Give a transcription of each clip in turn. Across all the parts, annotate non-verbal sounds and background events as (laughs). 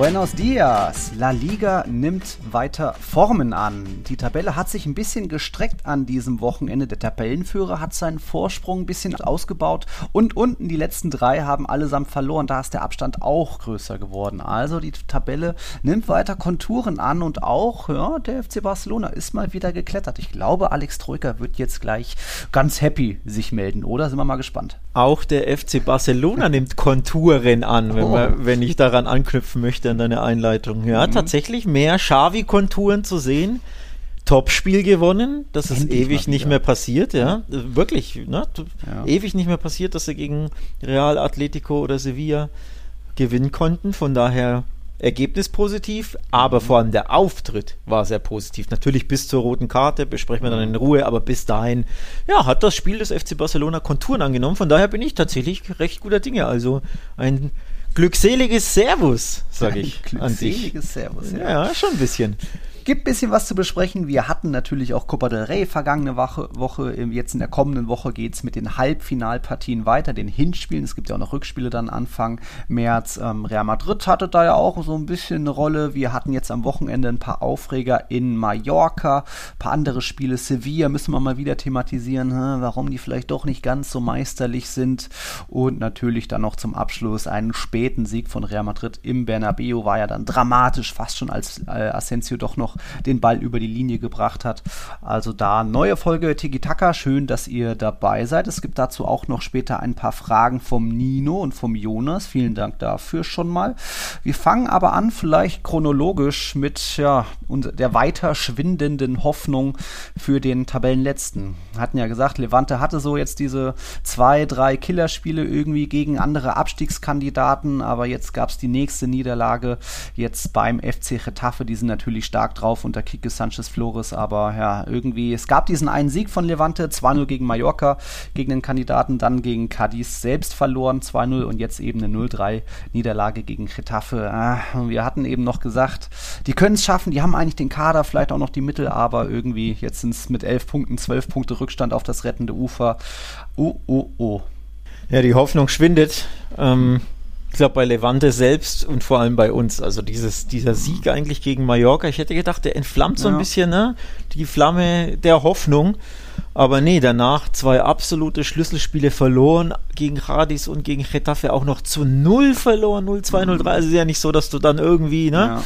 Buenos dias. La Liga nimmt weiter Formen an. Die Tabelle hat sich ein bisschen gestreckt an diesem Wochenende. Der Tabellenführer hat seinen Vorsprung ein bisschen ausgebaut und unten die letzten drei haben allesamt verloren. Da ist der Abstand auch größer geworden. Also die Tabelle nimmt weiter Konturen an und auch ja, der FC Barcelona ist mal wieder geklettert. Ich glaube, Alex Troika wird jetzt gleich ganz happy sich melden, oder? Sind wir mal gespannt. Auch der FC Barcelona nimmt Konturen an, wenn, oh. man, wenn ich daran anknüpfen möchte an deine Einleitung. Ja, mhm. tatsächlich mehr Xavi-Konturen zu sehen. Topspiel gewonnen, das ist Endlich ewig nicht mehr passiert, ja. ja. Wirklich, ne? Ja. Ewig nicht mehr passiert, dass sie gegen Real Atletico oder Sevilla gewinnen konnten. Von daher Ergebnis positiv, aber vor allem der Auftritt war sehr positiv. Natürlich bis zur roten Karte, besprechen wir dann in Ruhe, aber bis dahin, ja, hat das Spiel des FC Barcelona Konturen angenommen. Von daher bin ich tatsächlich recht guter Dinge. Also ein glückseliges Servus, sage ich. Glückseliges Servus, ja. Ja, schon ein bisschen. Gibt ein bisschen was zu besprechen. Wir hatten natürlich auch Copa del Rey vergangene Woche. Jetzt in der kommenden Woche geht es mit den Halbfinalpartien weiter, den Hinspielen. Es gibt ja auch noch Rückspiele dann Anfang März. Ähm, Real Madrid hatte da ja auch so ein bisschen eine Rolle. Wir hatten jetzt am Wochenende ein paar Aufreger in Mallorca, ein paar andere Spiele. Sevilla müssen wir mal wieder thematisieren, hm, warum die vielleicht doch nicht ganz so meisterlich sind. Und natürlich dann noch zum Abschluss einen späten Sieg von Real Madrid im Bernabeu. War ja dann dramatisch, fast schon als äh, Asensio doch noch den Ball über die Linie gebracht hat. Also da neue Folge Tiki Taka. Schön, dass ihr dabei seid. Es gibt dazu auch noch später ein paar Fragen vom Nino und vom Jonas. Vielen Dank dafür schon mal. Wir fangen aber an, vielleicht chronologisch mit ja, der weiter schwindenden Hoffnung für den Tabellenletzten. Wir hatten ja gesagt, Levante hatte so jetzt diese zwei, drei Killerspiele irgendwie gegen andere Abstiegskandidaten, aber jetzt gab es die nächste Niederlage jetzt beim FC Getafe. Die sind natürlich stark drauf unter Kike Sanchez Flores, aber ja, irgendwie, es gab diesen einen Sieg von Levante, 2-0 gegen Mallorca, gegen den Kandidaten, dann gegen Cadiz selbst verloren, 2-0 und jetzt eben eine 0-3 Niederlage gegen Getafe. Ah, wir hatten eben noch gesagt, die können es schaffen, die haben eigentlich den Kader, vielleicht auch noch die Mittel, aber irgendwie, jetzt sind es mit 11 Punkten, 12 Punkte Rückstand auf das rettende Ufer. Oh, oh, oh. Ja, die Hoffnung schwindet. Ähm, ich glaube, bei Levante selbst und vor allem bei uns. Also dieses, dieser Sieg eigentlich gegen Mallorca, ich hätte gedacht, der entflammt so ja. ein bisschen ne? die Flamme der Hoffnung. Aber nee, danach zwei absolute Schlüsselspiele verloren gegen Radis und gegen Getafe auch noch zu null verloren, 0-2, 0-3. Also ist ja nicht so, dass du dann irgendwie, ne? Ja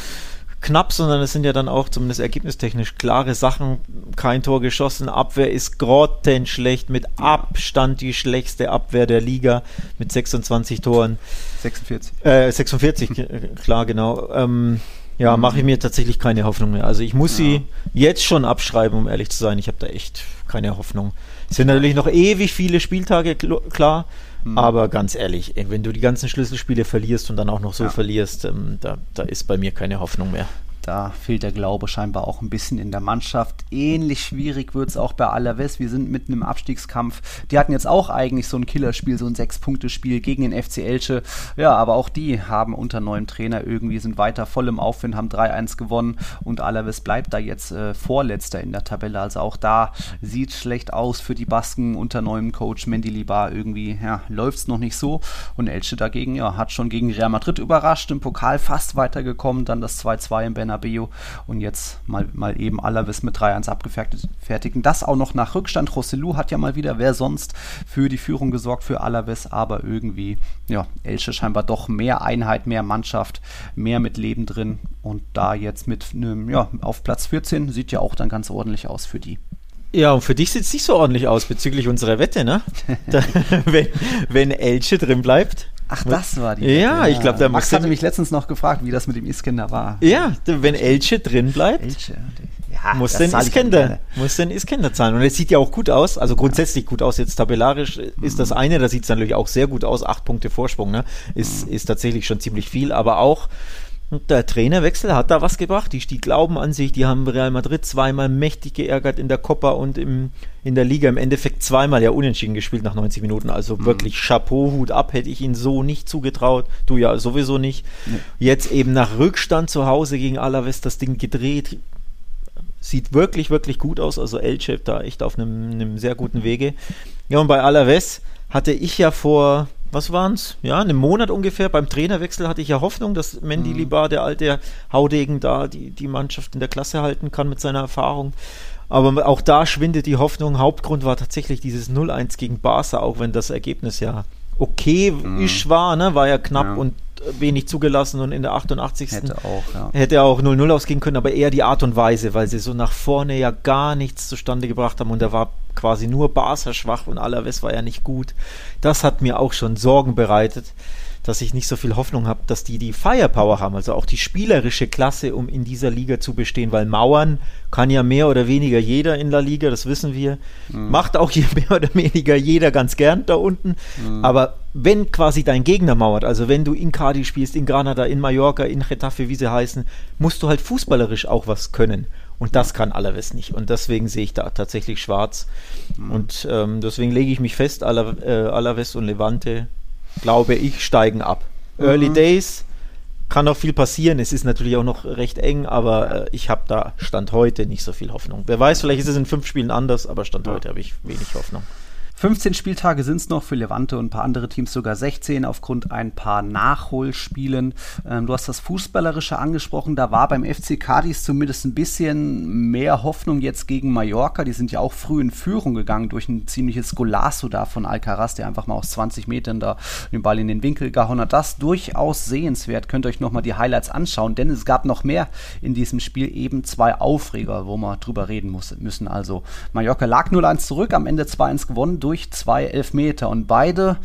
knapp, sondern es sind ja dann auch zumindest ergebnistechnisch klare Sachen. Kein Tor geschossen, Abwehr ist grottenschlecht, mit Abstand die schlechteste Abwehr der Liga mit 26 Toren. 46. Äh, 46, (laughs) klar, genau. Ähm, ja, mhm. mache ich mir tatsächlich keine Hoffnung mehr. Also ich muss ja. sie jetzt schon abschreiben, um ehrlich zu sein. Ich habe da echt keine Hoffnung. Es sind natürlich noch ewig viele Spieltage, klar. Mhm. Aber ganz ehrlich, wenn du die ganzen Schlüsselspiele verlierst und dann auch noch so ja. verlierst, ähm, da, da ist bei mir keine Hoffnung mehr. Da fehlt der Glaube scheinbar auch ein bisschen in der Mannschaft. Ähnlich schwierig wird es auch bei Alaves. Wir sind mitten im Abstiegskampf. Die hatten jetzt auch eigentlich so ein Killerspiel, so ein Sechs-Punkte-Spiel gegen den FC Elche. Ja, aber auch die haben unter neuem Trainer irgendwie, sind weiter voll im Aufwind, haben 3-1 gewonnen und Alaves bleibt da jetzt äh, Vorletzter in der Tabelle. Also auch da sieht schlecht aus für die Basken unter neuem Coach Mendilibar. Irgendwie ja, läuft es noch nicht so. Und Elche dagegen ja, hat schon gegen Real Madrid überrascht, im Pokal fast weitergekommen, dann das 2-2 im Bernabeu Bernabeu und jetzt mal, mal eben Alaves mit 3-1 abgefertigen. Das auch noch nach Rückstand. Rossellou hat ja mal wieder, wer sonst, für die Führung gesorgt für Alaves, aber irgendwie, ja, Elche scheinbar doch mehr Einheit, mehr Mannschaft, mehr mit Leben drin und da jetzt mit einem, ja, auf Platz 14 sieht ja auch dann ganz ordentlich aus für die. Ja, und für dich sieht es nicht so ordentlich aus bezüglich unserer Wette, ne? (laughs) da, wenn, wenn Elche drin bleibt, Ach, das war die. Ja, ja. ich glaube, da Max hatte mich letztens noch gefragt, wie das mit dem Iskender war. Ja, wenn Elche drin bleibt. Elche, ja, muss denn Iskender, muss denn Iskender zahlen. Und es sieht ja auch gut aus, also grundsätzlich gut aus. Jetzt tabellarisch ist das eine, da sieht es natürlich auch sehr gut aus. Acht Punkte Vorsprung, ne? Ist, mhm. ist tatsächlich schon ziemlich viel, aber auch und der Trainerwechsel hat da was gebracht. Die, die glauben an sich, die haben Real Madrid zweimal mächtig geärgert in der Copa und im, in der Liga. Im Endeffekt zweimal ja unentschieden gespielt nach 90 Minuten. Also mhm. wirklich Chapeau, Hut ab, hätte ich ihnen so nicht zugetraut. Du ja sowieso nicht. Mhm. Jetzt eben nach Rückstand zu Hause gegen Alaves das Ding gedreht. sieht wirklich, wirklich gut aus. Also Elche da echt auf einem, einem sehr guten Wege. Ja, und bei Alaves hatte ich ja vor, was waren es? Ja, einem Monat ungefähr beim Trainerwechsel hatte ich ja Hoffnung, dass Mendy mhm. Libar, der alte Haudegen, da die, die Mannschaft in der Klasse halten kann mit seiner Erfahrung. Aber auch da schwindet die Hoffnung. Hauptgrund war tatsächlich dieses 0-1 gegen Barca, auch wenn das Ergebnis ja okay mhm. war, ne? war ja knapp ja. und wenig zugelassen und in der 88. Hätte auch, ja. Hätte auch 0-0 ausgehen können, aber eher die Art und Weise, weil sie so nach vorne ja gar nichts zustande gebracht haben und da war quasi nur Barca schwach und Alaves war ja nicht gut. Das hat mir auch schon Sorgen bereitet dass ich nicht so viel Hoffnung habe, dass die die Firepower haben, also auch die spielerische Klasse, um in dieser Liga zu bestehen, weil Mauern kann ja mehr oder weniger jeder in der Liga, das wissen wir. Mhm. Macht auch hier (laughs) mehr oder weniger jeder ganz gern da unten. Mhm. Aber wenn quasi dein Gegner mauert, also wenn du in Cadiz spielst, in Granada, in Mallorca, in Getafe, wie sie heißen, musst du halt fußballerisch auch was können. Und das kann Alaves nicht. Und deswegen sehe ich da tatsächlich schwarz. Mhm. Und ähm, deswegen lege ich mich fest, äh, Alaves und Levante glaube ich, steigen ab. Mhm. Early Days kann noch viel passieren. Es ist natürlich auch noch recht eng, aber äh, ich habe da Stand heute nicht so viel Hoffnung. Wer weiß, vielleicht ist es in fünf Spielen anders, aber Stand ja. heute habe ich wenig Hoffnung. 15 Spieltage sind es noch für Levante und ein paar andere Teams sogar 16 aufgrund ein paar Nachholspielen. Ähm, du hast das Fußballerische angesprochen, da war beim FC Cadiz zumindest ein bisschen mehr Hoffnung jetzt gegen Mallorca. Die sind ja auch früh in Führung gegangen durch ein ziemliches Golasso da von Alcaraz, der einfach mal aus 20 Metern da den Ball in den Winkel gehauen hat. Das durchaus sehenswert. Könnt ihr euch nochmal die Highlights anschauen, denn es gab noch mehr in diesem Spiel, eben zwei Aufreger, wo wir drüber reden muss, müssen. Also Mallorca lag 0-1 zurück, am Ende 2-1 gewonnen durch zwei Elfmeter. Und beide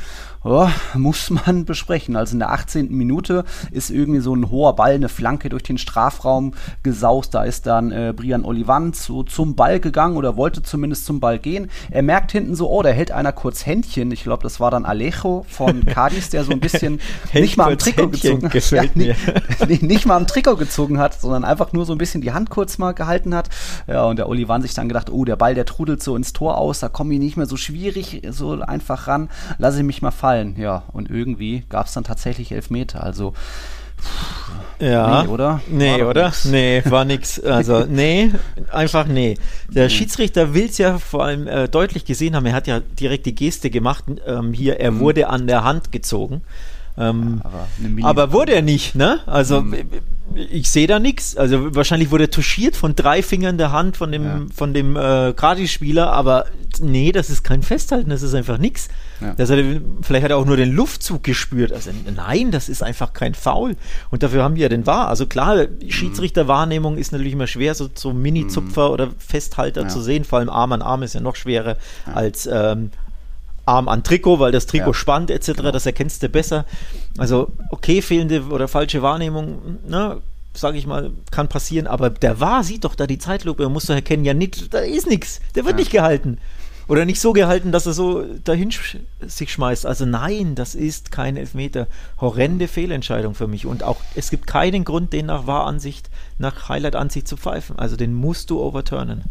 oh, muss man (laughs) besprechen. Also in der 18. Minute ist irgendwie so ein hoher Ball, eine Flanke durch den Strafraum gesaust. Da ist dann äh, Brian Olivan so zum Ball gegangen oder wollte zumindest zum Ball gehen. Er merkt hinten so, oh, da hält einer kurz Händchen. Ich glaube, das war dann Alejo von (laughs) Cadiz, der so ein bisschen nicht mal am Trikot gezogen hat. (laughs) Ja, nicht, nicht, mal am Trikot gezogen hat, sondern einfach nur so ein bisschen die Hand kurz mal gehalten hat. Ja, und der Olivan sich dann gedacht, oh, der Ball, der trudelt so ins Tor aus, da komme ich nicht mehr so schwierig, so einfach ran. Lasse ich mich mal fallen gefallen, ja. Und irgendwie gab es dann tatsächlich Elfmeter. Also ja. Nee, oder? Nee, oder? Nix. Nee, war nix. Also, (laughs) nee, einfach nee. Der mhm. Schiedsrichter will es ja vor allem äh, deutlich gesehen haben. Er hat ja direkt die Geste gemacht. Ähm, hier, er mhm. wurde an der Hand gezogen. Ähm, ja, aber, aber, wurde er nicht, ne? Also, mhm. ich sehe da nichts. Also, wahrscheinlich wurde er touchiert von drei Fingern der Hand von dem, ja. von dem äh, Gratis-Spieler, aber nee, das ist kein Festhalten, das ist einfach nichts. Ja. Das vielleicht hat er auch nur den Luftzug gespürt. Also nein, das ist einfach kein Foul. Und dafür haben wir ja den Wahr. Also klar, Schiedsrichterwahrnehmung ist natürlich immer schwer, so, so Mini-Zupfer mhm. oder Festhalter ja. zu sehen. Vor allem Arm an Arm ist ja noch schwerer ja. als ähm, Arm an Trikot, weil das Trikot spannt etc. Genau. Das erkennst du besser. Also okay, fehlende oder falsche Wahrnehmung, ne? sage ich mal, kann passieren, aber der war, sieht doch da die Zeitlupe, er muss doch erkennen, ja, nicht, da ist nichts, der wird ja. nicht gehalten. Oder nicht so gehalten, dass er so dahin sch sich schmeißt. Also nein, das ist kein Elfmeter. Horrende Fehlentscheidung für mich. Und auch es gibt keinen Grund, den nach Wahransicht, nach Highlight-Ansicht zu pfeifen. Also den musst du overturnen.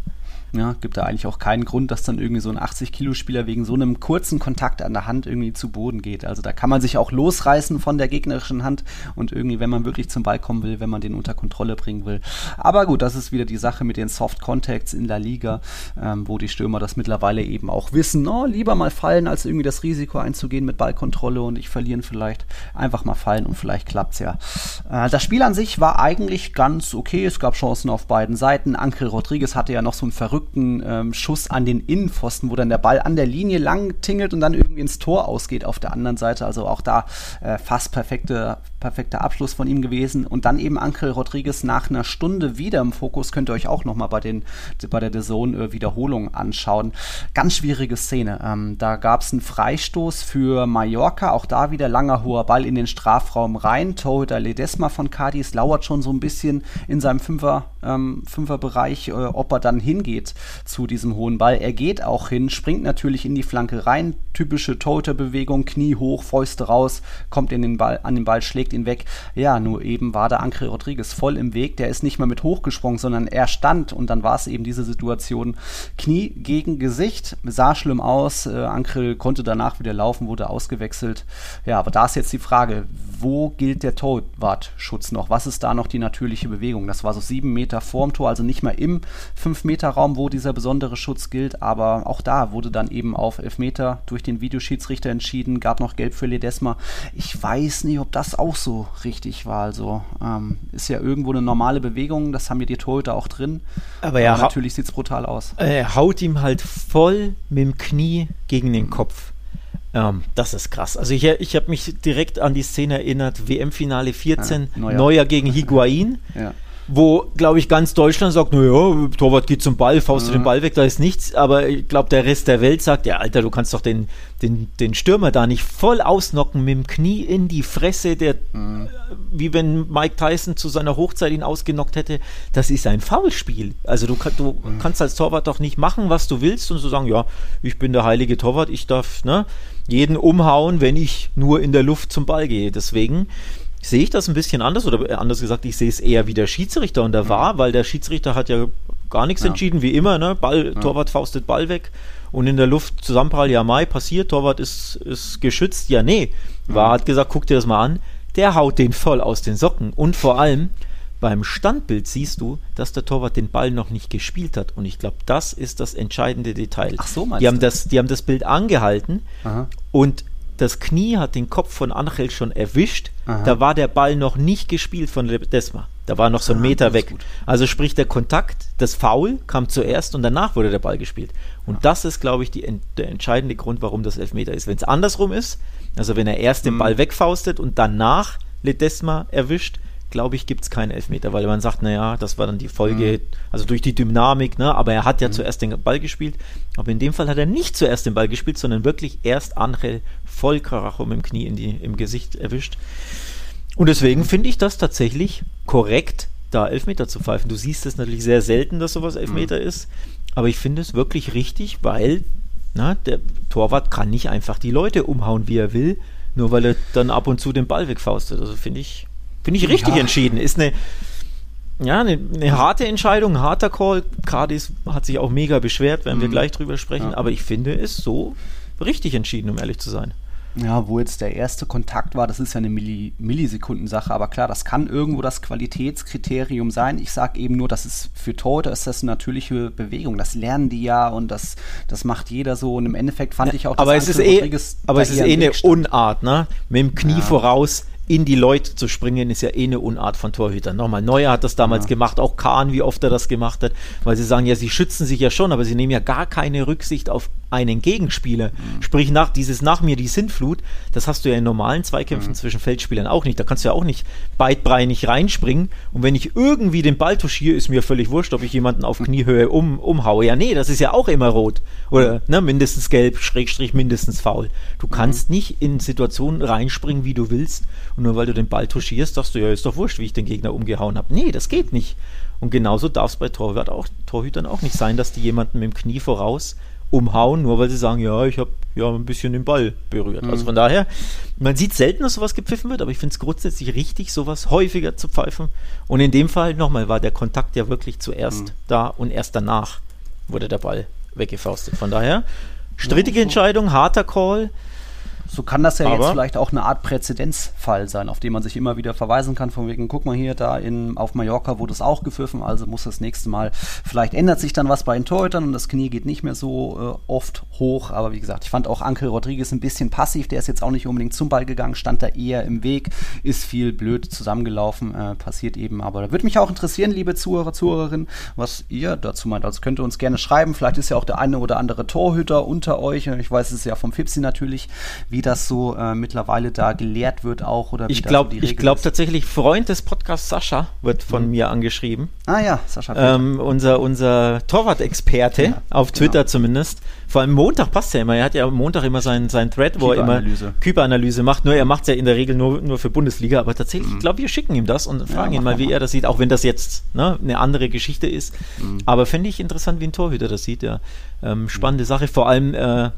Ja, gibt da eigentlich auch keinen Grund, dass dann irgendwie so ein 80-Kilo-Spieler wegen so einem kurzen Kontakt an der Hand irgendwie zu Boden geht. Also da kann man sich auch losreißen von der gegnerischen Hand und irgendwie, wenn man wirklich zum Ball kommen will, wenn man den unter Kontrolle bringen will. Aber gut, das ist wieder die Sache mit den Soft Contacts in La Liga, ähm, wo die Stürmer das mittlerweile eben auch wissen. Oh, lieber mal fallen, als irgendwie das Risiko einzugehen mit Ballkontrolle und ich verlieren vielleicht. Einfach mal fallen und vielleicht klappt's ja. Äh, das Spiel an sich war eigentlich ganz okay. Es gab Chancen auf beiden Seiten. Ankel Rodriguez hatte ja noch so einen verrückten verrückten ähm, Schuss an den Innenpfosten, wo dann der Ball an der Linie lang tingelt und dann irgendwie ins Tor ausgeht auf der anderen Seite. Also auch da äh, fast perfekte, perfekter Abschluss von ihm gewesen. Und dann eben Ankel Rodriguez nach einer Stunde wieder im Fokus. Könnt ihr euch auch nochmal bei, bei der Zone äh, Wiederholung anschauen. Ganz schwierige Szene. Ähm, da gab es einen Freistoß für Mallorca. Auch da wieder langer hoher Ball in den Strafraum rein. Torhüter Ledesma von Cadiz lauert schon so ein bisschen in seinem Fünfer, ähm, Fünferbereich, äh, ob er dann hingeht zu diesem hohen Ball. Er geht auch hin, springt natürlich in die Flanke rein, typische Torhüterbewegung, Knie hoch, Fäuste raus, kommt in den Ball, an den Ball, schlägt ihn weg. Ja, nur eben war der Ankre Rodriguez voll im Weg, der ist nicht mehr mit hochgesprungen, sondern er stand und dann war es eben diese Situation, Knie gegen Gesicht, sah schlimm aus, äh, Ankril konnte danach wieder laufen, wurde ausgewechselt. Ja, aber da ist jetzt die Frage, wo gilt der Torwartschutz noch? Was ist da noch die natürliche Bewegung? Das war so sieben Meter vorm Tor, also nicht mehr im fünf Meter Raum, wo dieser besondere Schutz gilt, aber auch da wurde dann eben auf elf Meter durch den Videoschiedsrichter entschieden, gab noch Gelb für Ledesma. Ich weiß nicht, ob das auch so richtig war. Also ähm, ist ja irgendwo eine normale Bewegung, das haben ja die Torhüter auch drin. Aber, ja, aber natürlich sieht es brutal aus. Er haut ihm halt voll mit dem Knie gegen den Kopf. Ähm, das ist krass. Also ich, ich habe mich direkt an die Szene erinnert, WM-Finale 14, ja, Neuer. Neuer. gegen Higuain. Ja wo, glaube ich, ganz Deutschland sagt, naja, Torwart geht zum Ball, faust du mhm. den Ball weg, da ist nichts. Aber ich glaube, der Rest der Welt sagt, ja, Alter, du kannst doch den, den, den Stürmer da nicht voll ausnocken mit dem Knie in die Fresse, der, mhm. wie wenn Mike Tyson zu seiner Hochzeit ihn ausgenockt hätte. Das ist ein Foulspiel. Also du, du mhm. kannst als Torwart doch nicht machen, was du willst und so sagen, ja, ich bin der heilige Torwart, ich darf, ne, jeden umhauen, wenn ich nur in der Luft zum Ball gehe. Deswegen sehe ich das ein bisschen anders oder anders gesagt, ich sehe es eher wie der Schiedsrichter und der war, weil der Schiedsrichter hat ja gar nichts ja. entschieden, wie immer, ne? Ball, ja. Torwart faustet Ball weg und in der Luft Zusammenprall, ja, Mai, passiert, Torwart ist, ist geschützt, ja, nee. War hat gesagt, guck dir das mal an, der haut den voll aus den Socken und vor allem beim Standbild siehst du, dass der Torwart den Ball noch nicht gespielt hat. Und ich glaube, das ist das entscheidende Detail. Ach so, meinst die haben das, Die haben das Bild angehalten Aha. und das Knie hat den Kopf von Angel schon erwischt. Aha. Da war der Ball noch nicht gespielt von Ledesma. Da war noch so ein ah, Meter weg. Also sprich, der Kontakt, das Foul kam zuerst und danach wurde der Ball gespielt. Und ja. das ist, glaube ich, die, der entscheidende Grund, warum das Elfmeter ist. Wenn es andersrum ist, also wenn er erst den mhm. Ball wegfaustet und danach Ledesma erwischt, glaube ich, gibt es keinen Elfmeter, weil man sagt, naja, das war dann die Folge, mhm. also durch die Dynamik, ne? aber er hat ja mhm. zuerst den Ball gespielt. Aber in dem Fall hat er nicht zuerst den Ball gespielt, sondern wirklich erst Angel voll Karacho mit dem Knie in die, im Gesicht erwischt. Und deswegen finde ich das tatsächlich korrekt, da Elfmeter zu pfeifen. Du siehst es natürlich sehr selten, dass sowas Elfmeter mhm. ist, aber ich finde es wirklich richtig, weil na, der Torwart kann nicht einfach die Leute umhauen, wie er will, nur weil er dann ab und zu den Ball wegfaustet. Also finde ich, Finde ich richtig ja. entschieden. Ist eine, ja, eine, eine, harte Entscheidung, ein harter Call. Cardis hat sich auch mega beschwert, werden mhm. wir gleich drüber sprechen. Ja. Aber ich finde es so richtig entschieden, um ehrlich zu sein. Ja, wo jetzt der erste Kontakt war, das ist ja eine Milli Millisekundensache, aber klar, das kann irgendwo das Qualitätskriterium sein. Ich sage eben nur, das ist für Torhüter ist das eine natürliche Bewegung. Das lernen die ja und das, das macht jeder so. Und im Endeffekt fand ich auch, dass aber es ist eh, aber es ist eh eine Unart, ne? Mit dem Knie ja. voraus in die Leute zu springen, ist ja eh eine Unart von Torhütern. Nochmal, Neuer hat das damals ja. gemacht, auch Kahn, wie oft er das gemacht hat, weil sie sagen, ja, sie schützen sich ja schon, aber sie nehmen ja gar keine Rücksicht auf einen Gegenspieler. Mhm. Sprich, nach, dieses nach mir die Sintflut, das hast du ja in normalen Zweikämpfen mhm. zwischen Feldspielern auch nicht. Da kannst du ja auch nicht beidbreinig reinspringen und wenn ich irgendwie den Ball touchiere, ist mir völlig wurscht, ob ich jemanden auf Kniehöhe um, umhaue. Ja, nee, das ist ja auch immer rot. Oder ne, mindestens gelb, Schrägstrich, mindestens faul. Du kannst mhm. nicht in Situationen reinspringen, wie du willst und nur weil du den Ball touchierst, sagst du, ja, ist doch wurscht, wie ich den Gegner umgehauen habe. Nee, das geht nicht. Und genauso darf es bei Torwart auch, Torhütern auch nicht sein, dass die jemanden mit dem Knie voraus umhauen, nur weil sie sagen, ja, ich habe ja ein bisschen den Ball berührt. Also mhm. Also von daher, man sieht selten, dass sowas gepfiffen wird, aber ich finde es grundsätzlich richtig, sowas häufiger zu pfeifen. Und in dem Fall nochmal war der Kontakt ja wirklich zuerst mhm. da und erst danach wurde der Ball weggefaustet. Von daher, strittige Entscheidung, harter Call. So kann das ja Aber jetzt vielleicht auch eine Art Präzedenzfall sein, auf den man sich immer wieder verweisen kann, von wegen, guck mal hier, da in, auf Mallorca wurde es auch gepfiffen, also muss das nächste Mal, vielleicht ändert sich dann was bei den Torhütern und das Knie geht nicht mehr so äh, oft hoch, aber wie gesagt, ich fand auch Ankel Rodriguez ein bisschen passiv, der ist jetzt auch nicht unbedingt zum Ball gegangen, stand da eher im Weg, ist viel blöd zusammengelaufen, äh, passiert eben, aber da würde mich auch interessieren, liebe Zuhörer, Zuhörerinnen, was ihr dazu meint, also könnt ihr uns gerne schreiben, vielleicht ist ja auch der eine oder andere Torhüter unter euch, ich weiß es ja vom Fipsi natürlich, wie wie das so äh, mittlerweile da gelehrt wird auch oder ich glaube so ich glaube tatsächlich Freund des Podcasts Sascha wird von mhm. mir angeschrieben. Ah ja Sascha ähm, unser unser Torwart-Experte ja, auf Twitter genau. zumindest. Vor allem Montag passt ja immer. Er hat ja am Montag immer seinen sein Thread wo er immer Kyberanalyse. Macht. Nur er macht es ja in der Regel nur nur für Bundesliga. Aber tatsächlich mhm. ich glaube wir schicken ihm das und fragen ja, ihn mal wie er das sieht. Auch wenn das jetzt ne, eine andere Geschichte ist. Mhm. aber fände ich interessant wie ein Torhüter das sieht ja. Ähm, spannende Sache. Vor allem äh,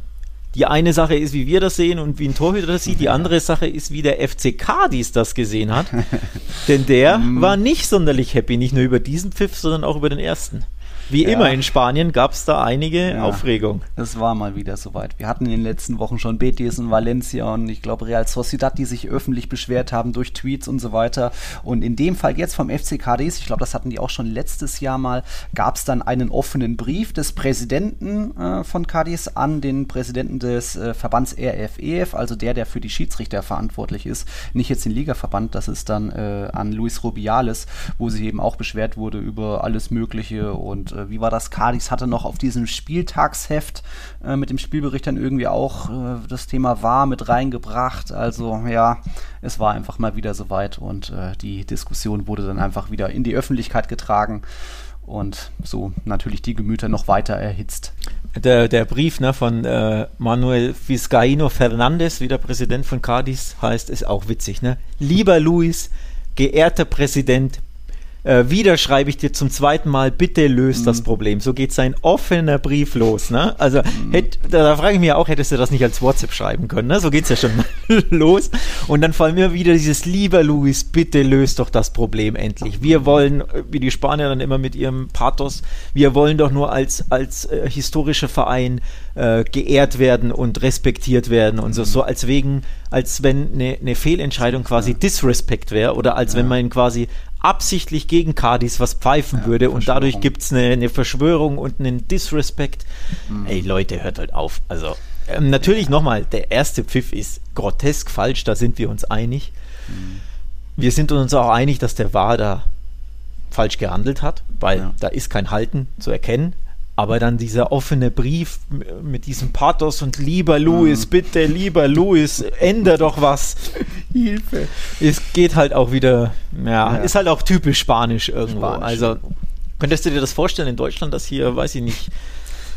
die eine Sache ist, wie wir das sehen und wie ein Torhüter das sieht. Die andere Sache ist, wie der FC Cadiz das gesehen hat. (laughs) Denn der mm. war nicht sonderlich happy, nicht nur über diesen Pfiff, sondern auch über den ersten. Wie ja. immer in Spanien gab es da einige ja, Aufregung. Es war mal wieder soweit. Wir hatten in den letzten Wochen schon Betis und Valencia und ich glaube Real Sociedad, die sich öffentlich beschwert haben durch Tweets und so weiter. Und in dem Fall jetzt vom FC Cadiz, ich glaube, das hatten die auch schon letztes Jahr mal, gab es dann einen offenen Brief des Präsidenten äh, von Cadiz an den Präsidenten des äh, Verbands RFEF, e also der, der für die Schiedsrichter verantwortlich ist. Nicht jetzt den Ligaverband, das ist dann äh, an Luis Rubiales, wo sie eben auch beschwert wurde über alles Mögliche und äh, wie war das? Cardis hatte noch auf diesem Spieltagsheft äh, mit dem Spielbericht dann irgendwie auch äh, das Thema war mit reingebracht. Also ja, es war einfach mal wieder soweit und äh, die Diskussion wurde dann einfach wieder in die Öffentlichkeit getragen und so natürlich die Gemüter noch weiter erhitzt. Der, der Brief ne, von äh, Manuel Vizcaíno Fernández, wie der Präsident von Cadiz heißt, ist auch witzig. Ne? Lieber Luis, geehrter Präsident, äh, wieder schreibe ich dir zum zweiten Mal, bitte löst mhm. das Problem. So geht sein offener Brief los. Ne? Also mhm. hätt, da, da frage ich mich auch, hättest du das nicht als WhatsApp schreiben können? Ne? So geht es ja schon (laughs) los. Und dann fallen mir wieder dieses, lieber Luis, bitte löst doch das Problem endlich. Wir wollen, wie die Spanier dann immer mit ihrem Pathos, wir wollen doch nur als, als äh, historischer Verein äh, geehrt werden und respektiert werden und so, mhm. so als wegen, als wenn eine, eine Fehlentscheidung quasi Disrespect wäre oder als ja. wenn man quasi absichtlich gegen Cardis was pfeifen ja, würde und dadurch gibt es eine, eine, Verschwörung und einen Disrespect. Mhm. Ey Leute, hört halt auf. Also ähm, natürlich ja. nochmal, der erste Pfiff ist grotesk falsch, da sind wir uns einig. Mhm. Wir sind uns auch einig, dass der War da falsch gehandelt hat, weil ja. da ist kein Halten zu erkennen. Aber dann dieser offene Brief mit diesem Pathos und lieber Louis, mhm. bitte, lieber Louis, änder doch was. Hilfe. Es geht halt auch wieder, ja, ja, ist halt auch typisch Spanisch irgendwo. Spanisch. Also könntest du dir das vorstellen in Deutschland, dass hier, weiß ich nicht,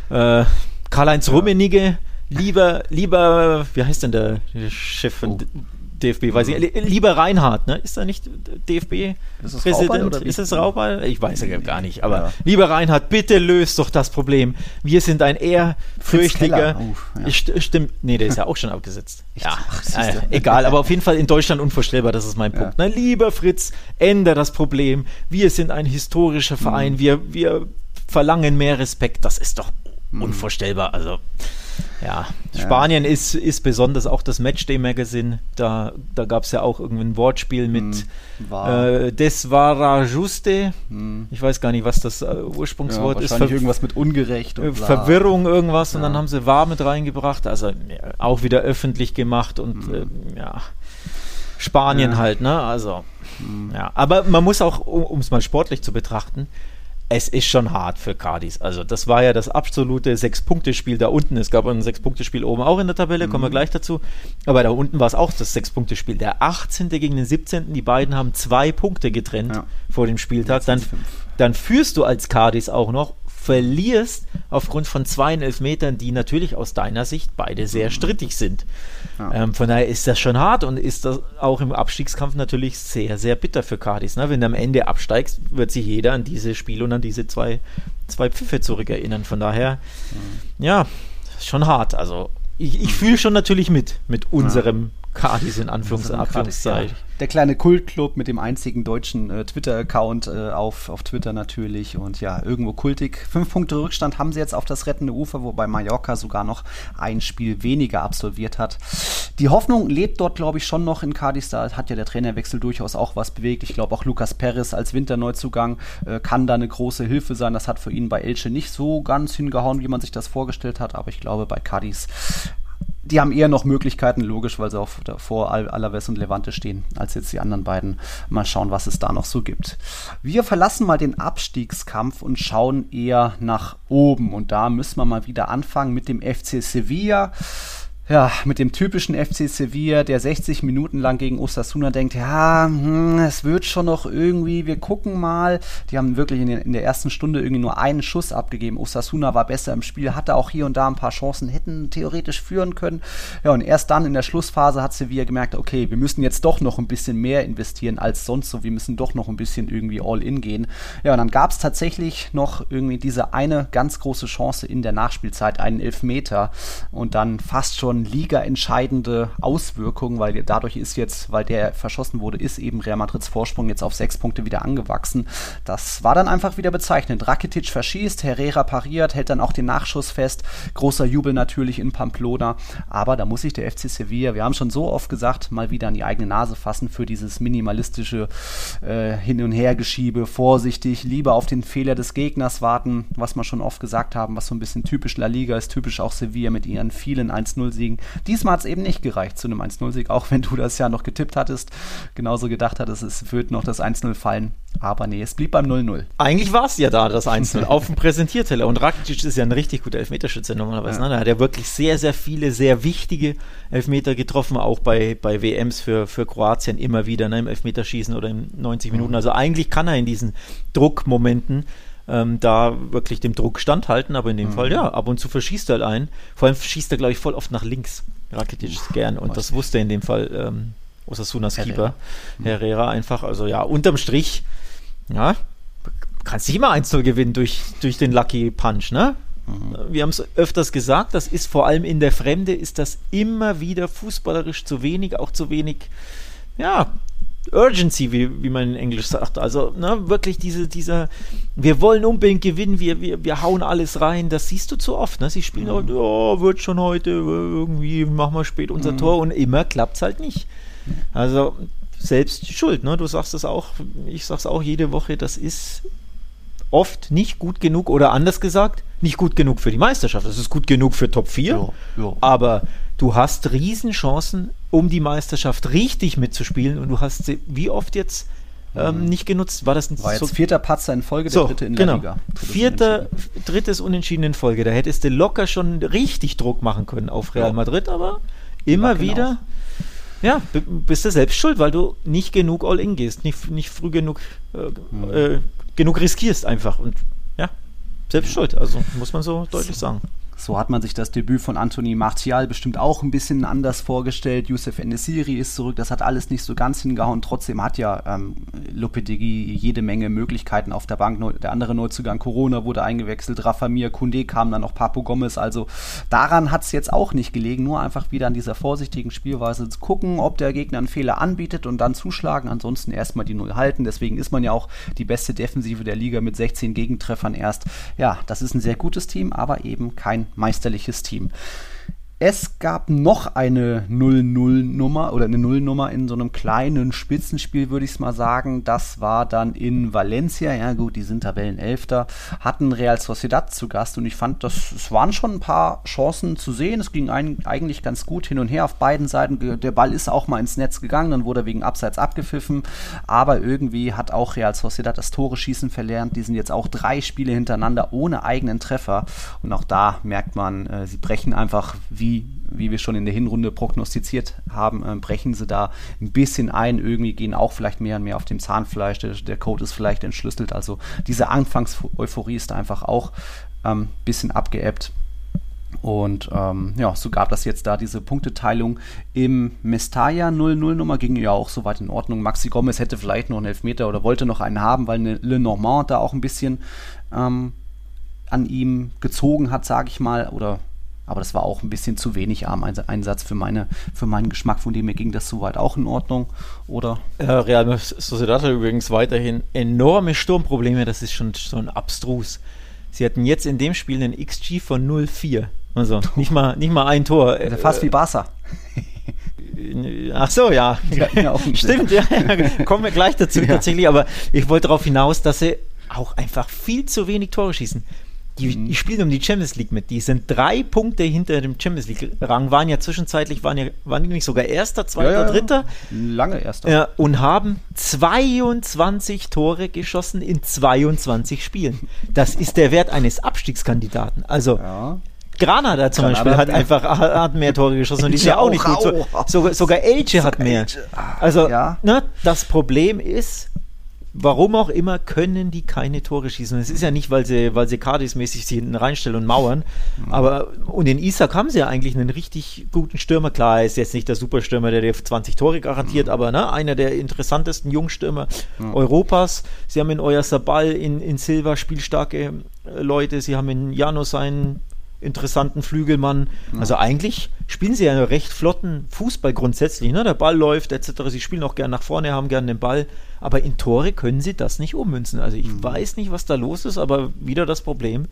äh, Karl-Heinz ja. Rummenigge lieber, lieber, wie heißt denn der, der Chef von oh. DFB, weiß ich, lieber Reinhardt, ne? Ist er nicht DFB-Präsident? Ist es Rauball? Ich weiß ja gar nicht, aber ja. lieber Reinhardt, bitte löst doch das Problem. Wir sind ein ehrfürchtiger. Ja. Stimmt, nee, der ist ja auch schon abgesetzt. ja, äh, egal, aber auf jeden Fall in Deutschland unvorstellbar, das ist mein Punkt. Ja. Ne? Lieber Fritz, ändere das Problem. Wir sind ein historischer Verein, mhm. wir, wir verlangen mehr Respekt. Das ist doch mhm. unvorstellbar. Also. Ja, ja, Spanien ist, ist besonders auch das Matchday Magazine. Da, da gab es ja auch irgendwie ein Wortspiel mit hm, war. äh, Des Vara Juste. Hm. Ich weiß gar nicht, was das äh, Ursprungswort ja, ist. Ver irgendwas mit ungerecht. Und Verwirrung, irgendwas. Ja. Und dann haben sie War mit reingebracht. Also auch wieder öffentlich gemacht und hm. äh, ja. Spanien halt, ne? Also, hm. ja. Aber man muss auch, um es mal sportlich zu betrachten, es ist schon hart für Cardis. Also das war ja das absolute Sechs-Punkte-Spiel da unten. Es gab ein Sechs-Punkte-Spiel oben auch in der Tabelle, kommen wir mhm. gleich dazu. Aber da unten war es auch das Sechs-Punkte-Spiel. Der 18. gegen den 17. Die beiden haben zwei Punkte getrennt ja. vor dem Spieltag. Dann, dann führst du als Cardis auch noch verlierst aufgrund von zwei Elfmetern, die natürlich aus deiner Sicht beide sehr mhm. strittig sind. Ja. Ähm, von daher ist das schon hart und ist das auch im Abstiegskampf natürlich sehr, sehr bitter für Cardis. Ne? Wenn du am Ende absteigst, wird sich jeder an dieses Spiel und an diese zwei, zwei Pfiffe zurückerinnern. Von daher, mhm. ja, schon hart. Also ich, ich (laughs) fühle schon natürlich mit, mit unserem Cardis in Anführungs Anführungszeichen. Der kleine Kultclub mit dem einzigen deutschen äh, Twitter-Account äh, auf, auf Twitter natürlich und ja, irgendwo kultig. Fünf Punkte Rückstand haben sie jetzt auf das rettende Ufer, wobei Mallorca sogar noch ein Spiel weniger absolviert hat. Die Hoffnung lebt dort, glaube ich, schon noch in Cadiz. Da hat ja der Trainerwechsel durchaus auch was bewegt. Ich glaube, auch Lukas Perez als Winterneuzugang äh, kann da eine große Hilfe sein. Das hat für ihn bei Elche nicht so ganz hingehauen, wie man sich das vorgestellt hat, aber ich glaube, bei Cadiz die haben eher noch Möglichkeiten, logisch, weil sie auch vor Alaves und Levante stehen, als jetzt die anderen beiden. Mal schauen, was es da noch so gibt. Wir verlassen mal den Abstiegskampf und schauen eher nach oben. Und da müssen wir mal wieder anfangen mit dem FC Sevilla. Ja, mit dem typischen FC Sevilla, der 60 Minuten lang gegen Osasuna denkt, ja, hm, es wird schon noch irgendwie, wir gucken mal. Die haben wirklich in, in, der ersten Stunde irgendwie nur einen Schuss abgegeben. Osasuna war besser im Spiel, hatte auch hier und da ein paar Chancen, hätten theoretisch führen können. Ja, und erst dann in der Schlussphase hat Sevilla gemerkt, okay, wir müssen jetzt doch noch ein bisschen mehr investieren als sonst so, wir müssen doch noch ein bisschen irgendwie all in gehen. Ja, und dann gab es tatsächlich noch irgendwie diese eine ganz große Chance in der Nachspielzeit, einen Elfmeter und dann fast schon schon ligaentscheidende Auswirkungen, weil dadurch ist jetzt, weil der verschossen wurde, ist eben Real Madrids Vorsprung jetzt auf sechs Punkte wieder angewachsen. Das war dann einfach wieder bezeichnend. Rakitic verschießt, Herrera pariert, hält dann auch den Nachschuss fest. Großer Jubel natürlich in Pamplona. Aber da muss sich der FC Sevilla, wir haben schon so oft gesagt, mal wieder an die eigene Nase fassen für dieses minimalistische äh, Hin- und Hergeschiebe. Vorsichtig, lieber auf den Fehler des Gegners warten, was wir schon oft gesagt haben, was so ein bisschen typisch La Liga ist, typisch auch Sevilla mit ihren vielen 1-0-Siegen siegen. Diesmal hat es eben nicht gereicht zu einem 1-0-Sieg, auch wenn du das ja noch getippt hattest, genauso gedacht hattest, es wird noch das 1-0 fallen. Aber nee, es blieb beim 0-0. Eigentlich war es ja da, das 1-0, auf dem Präsentierteller. Und Rakitic ist ja ein richtig guter Elfmeterschütze normalerweise. Ja. Ne? Da hat er wirklich sehr, sehr viele, sehr wichtige Elfmeter getroffen, auch bei, bei WMs für, für Kroatien immer wieder, ne? im Elfmeterschießen oder in 90 Minuten. Mhm. Also eigentlich kann er in diesen Druckmomenten ähm, da wirklich dem Druck standhalten, aber in dem mhm. Fall, ja, ab und zu verschießt er halt ein. Vor allem schießt er, glaube ich, voll oft nach links. Rakitic gern und das wusste in dem Fall ähm, Osasunas Keeper, mhm. Herrera einfach. Also ja, unterm Strich, ja, kannst nicht immer 1-0 gewinnen durch, durch den Lucky Punch, ne? Mhm. Wir haben es öfters gesagt, das ist vor allem in der Fremde, ist das immer wieder fußballerisch zu wenig, auch zu wenig, ja, Urgency, wie, wie man in Englisch sagt. Also ne, wirklich diese, dieser, wir wollen unbedingt gewinnen, wir, wir, wir hauen alles rein. Das siehst du zu oft. Ne? Sie spielen mhm. halt, oh, wird schon heute, irgendwie machen wir spät unser mhm. Tor und immer klappt es halt nicht. Also selbst schuld, ne? Du sagst es auch, ich sag's auch jede Woche, das ist oft nicht gut genug oder anders gesagt, nicht gut genug für die Meisterschaft. Das ist gut genug für Top 4, ja, ja. aber du hast Riesenchancen, um die Meisterschaft richtig mitzuspielen und du hast sie wie oft jetzt ähm, mhm. nicht genutzt. War das ein War jetzt so vierter Patzer in Folge, der so, dritte in genau. der Liga. Vierter, drittes Unentschieden in Folge. Da hättest du locker schon richtig Druck machen können auf Real Madrid, aber immer wieder, ja, bist du selbst schuld, weil du nicht genug All-In gehst, nicht, nicht früh genug, äh, mhm. äh, genug riskierst einfach und ja, selbst schuld, also muss man so deutlich sagen. So hat man sich das Debüt von Anthony Martial bestimmt auch ein bisschen anders vorgestellt. Youssef Enesiri ist zurück, das hat alles nicht so ganz hingehauen. Trotzdem hat ja ähm, Lopetegui jede Menge Möglichkeiten auf der Bank. Der andere Neuzugang Corona wurde eingewechselt, Rafa Mir, Kunde kam dann noch Papo Gomez. Also daran hat es jetzt auch nicht gelegen, nur einfach wieder an dieser vorsichtigen Spielweise zu gucken, ob der Gegner einen Fehler anbietet und dann zuschlagen. Ansonsten erstmal die Null halten. Deswegen ist man ja auch die beste Defensive der Liga mit 16 Gegentreffern erst. Ja, das ist ein sehr gutes Team, aber eben kein meisterliches Team. Es gab noch eine 0-0-Nummer oder eine Nullnummer in so einem kleinen Spitzenspiel, würde ich es mal sagen. Das war dann in Valencia. Ja, gut, die sind Tabellenelfter, hatten Real Sociedad zu Gast und ich fand, das, es waren schon ein paar Chancen zu sehen. Es ging ein, eigentlich ganz gut hin und her auf beiden Seiten. Der Ball ist auch mal ins Netz gegangen, dann wurde er wegen Abseits abgepfiffen. Aber irgendwie hat auch Real Sociedad das Tore schießen verlernt. Die sind jetzt auch drei Spiele hintereinander ohne eigenen Treffer. Und auch da merkt man, äh, sie brechen einfach wie wie, wie wir schon in der Hinrunde prognostiziert haben, äh, brechen sie da ein bisschen ein. Irgendwie gehen auch vielleicht mehr und mehr auf dem Zahnfleisch. Der, der Code ist vielleicht entschlüsselt. Also diese Anfangs-Euphorie ist einfach auch ein ähm, bisschen abgeebbt. Und ähm, ja, so gab das jetzt da diese Punkteteilung im Mestalla 0-0-Nummer, ging ja auch soweit in Ordnung. Maxi Gomez hätte vielleicht noch einen Elfmeter oder wollte noch einen haben, weil Le Normand da auch ein bisschen ähm, an ihm gezogen hat, sage ich mal, oder aber das war auch ein bisschen zu wenig Armeinsatz für, meine, für meinen Geschmack. Von dem her ging das soweit auch in Ordnung, oder? Ja, Real Sociedad hat übrigens weiterhin enorme Sturmprobleme. Das ist schon so ein abstrus. Sie hatten jetzt in dem Spiel einen XG von 0,4. Also (laughs) nicht mal, nicht mal ein Tor. Also fast wie Barca. (laughs) Ach so, ja. ja Stimmt, ja, kommen wir gleich dazu (laughs) ja. tatsächlich. Aber ich wollte darauf hinaus, dass sie auch einfach viel zu wenig Tore schießen. Die, die, mhm. spielen um die Champions League mit. Die sind drei Punkte hinter dem Champions League-Rang, waren ja zwischenzeitlich, waren, ja, waren die nicht sogar Erster, Zweiter, ja, ja, Dritter? Lange Erster. Ja, und haben 22 Tore geschossen in 22 Spielen. Das ist der Wert eines Abstiegskandidaten. Also, Granada zum Granada Beispiel hat mehr. einfach hat mehr Tore geschossen und die ist ja auch, nicht gut. So, (laughs) sogar, sogar Elche hat mehr. Also ja. ne, das Problem ist, warum auch immer, können die keine Tore schießen. Es ist ja nicht, weil sie, weil sie Cardis-mäßig sie hinten reinstellen und mauern. Mhm. Aber und in Isak haben sie ja eigentlich einen richtig guten Stürmer. Klar, er ist jetzt nicht der Superstürmer, der dir 20 Tore garantiert, mhm. aber ne, einer der interessantesten Jungstürmer mhm. Europas. Sie haben in Euer Sabal, in, in Silva spielstarke äh, Leute. Sie haben in Janus einen interessanten Flügelmann. Ja. Also eigentlich spielen sie ja einen recht flotten Fußball grundsätzlich. Ne? Der Ball läuft etc. Sie spielen auch gern nach vorne, haben gern den Ball. Aber in Tore können sie das nicht ummünzen. Also ich mhm. weiß nicht, was da los ist, aber wieder das Problem.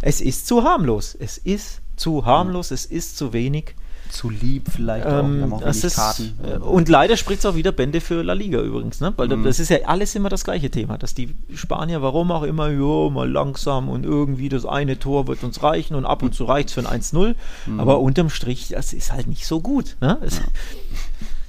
Es ist zu harmlos. Es ist zu harmlos, mhm. es ist zu wenig zu lieb vielleicht ähm, auch. das ist, Karten. Äh, und leider spricht es auch wieder Bände für La Liga übrigens, ne? weil mhm. das ist ja alles immer das gleiche Thema, dass die Spanier, warum auch immer, jo, mal langsam und irgendwie das eine Tor wird uns reichen und ab und zu reicht es für ein 1-0, mhm. aber unterm Strich, das ist halt nicht so gut. Ne? Es, ja. (laughs)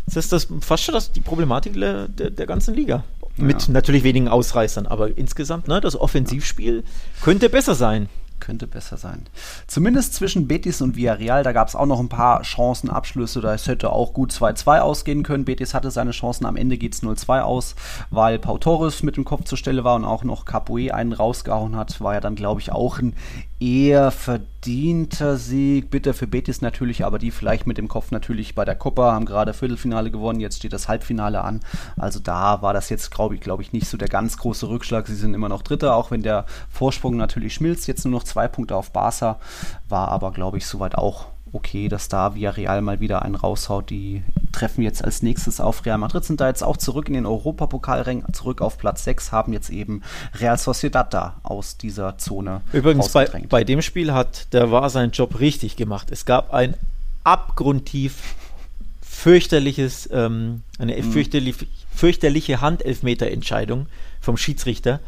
Das ist das fast schon das, die Problematik der, der ganzen Liga. Mit ja. natürlich wenigen Ausreißern, aber insgesamt, ne, das Offensivspiel könnte besser sein könnte besser sein. Zumindest zwischen Betis und Villarreal, da gab es auch noch ein paar Chancenabschlüsse, da hätte auch gut 2-2 ausgehen können. Betis hatte seine Chancen, am Ende geht es 0-2 aus, weil Pau Torres mit dem Kopf zur Stelle war und auch noch Capoe einen rausgehauen hat, war ja dann, glaube ich, auch ein eher verdienter Sieg. Bitter für Betis natürlich, aber die vielleicht mit dem Kopf natürlich bei der Copa, haben gerade Viertelfinale gewonnen, jetzt steht das Halbfinale an. Also da war das jetzt, glaube ich, glaube ich, nicht so der ganz große Rückschlag. Sie sind immer noch Dritter, auch wenn der Vorsprung natürlich schmilzt. Jetzt nur noch zwei Punkte auf Barca, war aber, glaube ich, soweit auch okay, dass da Villarreal mal wieder einen raushaut. Die treffen jetzt als nächstes auf Real Madrid, sind da jetzt auch zurück in den Europapokalring, zurück auf Platz 6, haben jetzt eben Real Sociedad da aus dieser Zone Übrigens, bei, bei dem Spiel hat der war seinen Job richtig gemacht. Es gab ein abgrundtief fürchterliches, ähm, eine mhm. fürchterlich, fürchterliche Handelfmeterentscheidung vom Schiedsrichter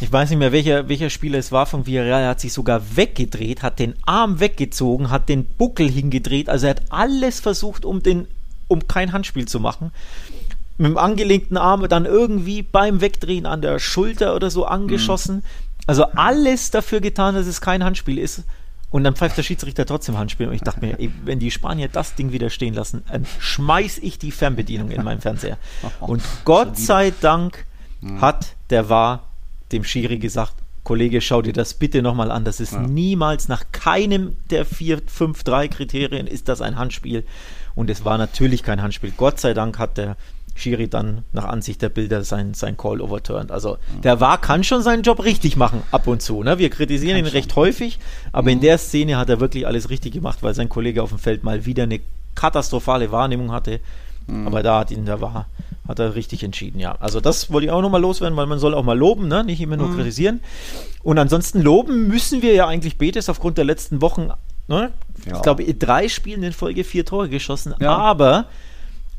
ich weiß nicht mehr, welcher, welcher Spieler es war von Villarreal, er hat sich sogar weggedreht, hat den Arm weggezogen, hat den Buckel hingedreht, also er hat alles versucht, um, den, um kein Handspiel zu machen. Mit dem angelenkten Arm dann irgendwie beim Wegdrehen an der Schulter oder so angeschossen. Mhm. Also alles dafür getan, dass es kein Handspiel ist. Und dann pfeift der Schiedsrichter trotzdem Handspiel. Und ich dachte mir, ey, wenn die Spanier das Ding wieder stehen lassen, dann schmeiß ich die Fernbedienung in meinen Fernseher. (laughs) Und Gott sei Dank mhm. hat der war dem Schiri gesagt, Kollege, schau dir das bitte nochmal an. Das ist ja. niemals nach keinem der vier, fünf, drei Kriterien ist das ein Handspiel. Und es war natürlich kein Handspiel. Gott sei Dank hat der Schiri dann nach Ansicht der Bilder sein, sein Call overturned. Also der war kann schon seinen Job richtig machen, ab und zu. Ne? Wir kritisieren kann ihn recht häufig, aber mhm. in der Szene hat er wirklich alles richtig gemacht, weil sein Kollege auf dem Feld mal wieder eine katastrophale Wahrnehmung hatte. Mhm. Aber da hat ihn, der war, hat er richtig entschieden, ja. Also das wollte ich auch nochmal loswerden, weil man soll auch mal loben, ne? nicht immer nur mhm. kritisieren. Und ansonsten loben müssen wir ja eigentlich Betes aufgrund der letzten Wochen. Ne? Ja. Ich glaube, drei Spielen in Folge vier Tore geschossen, ja. aber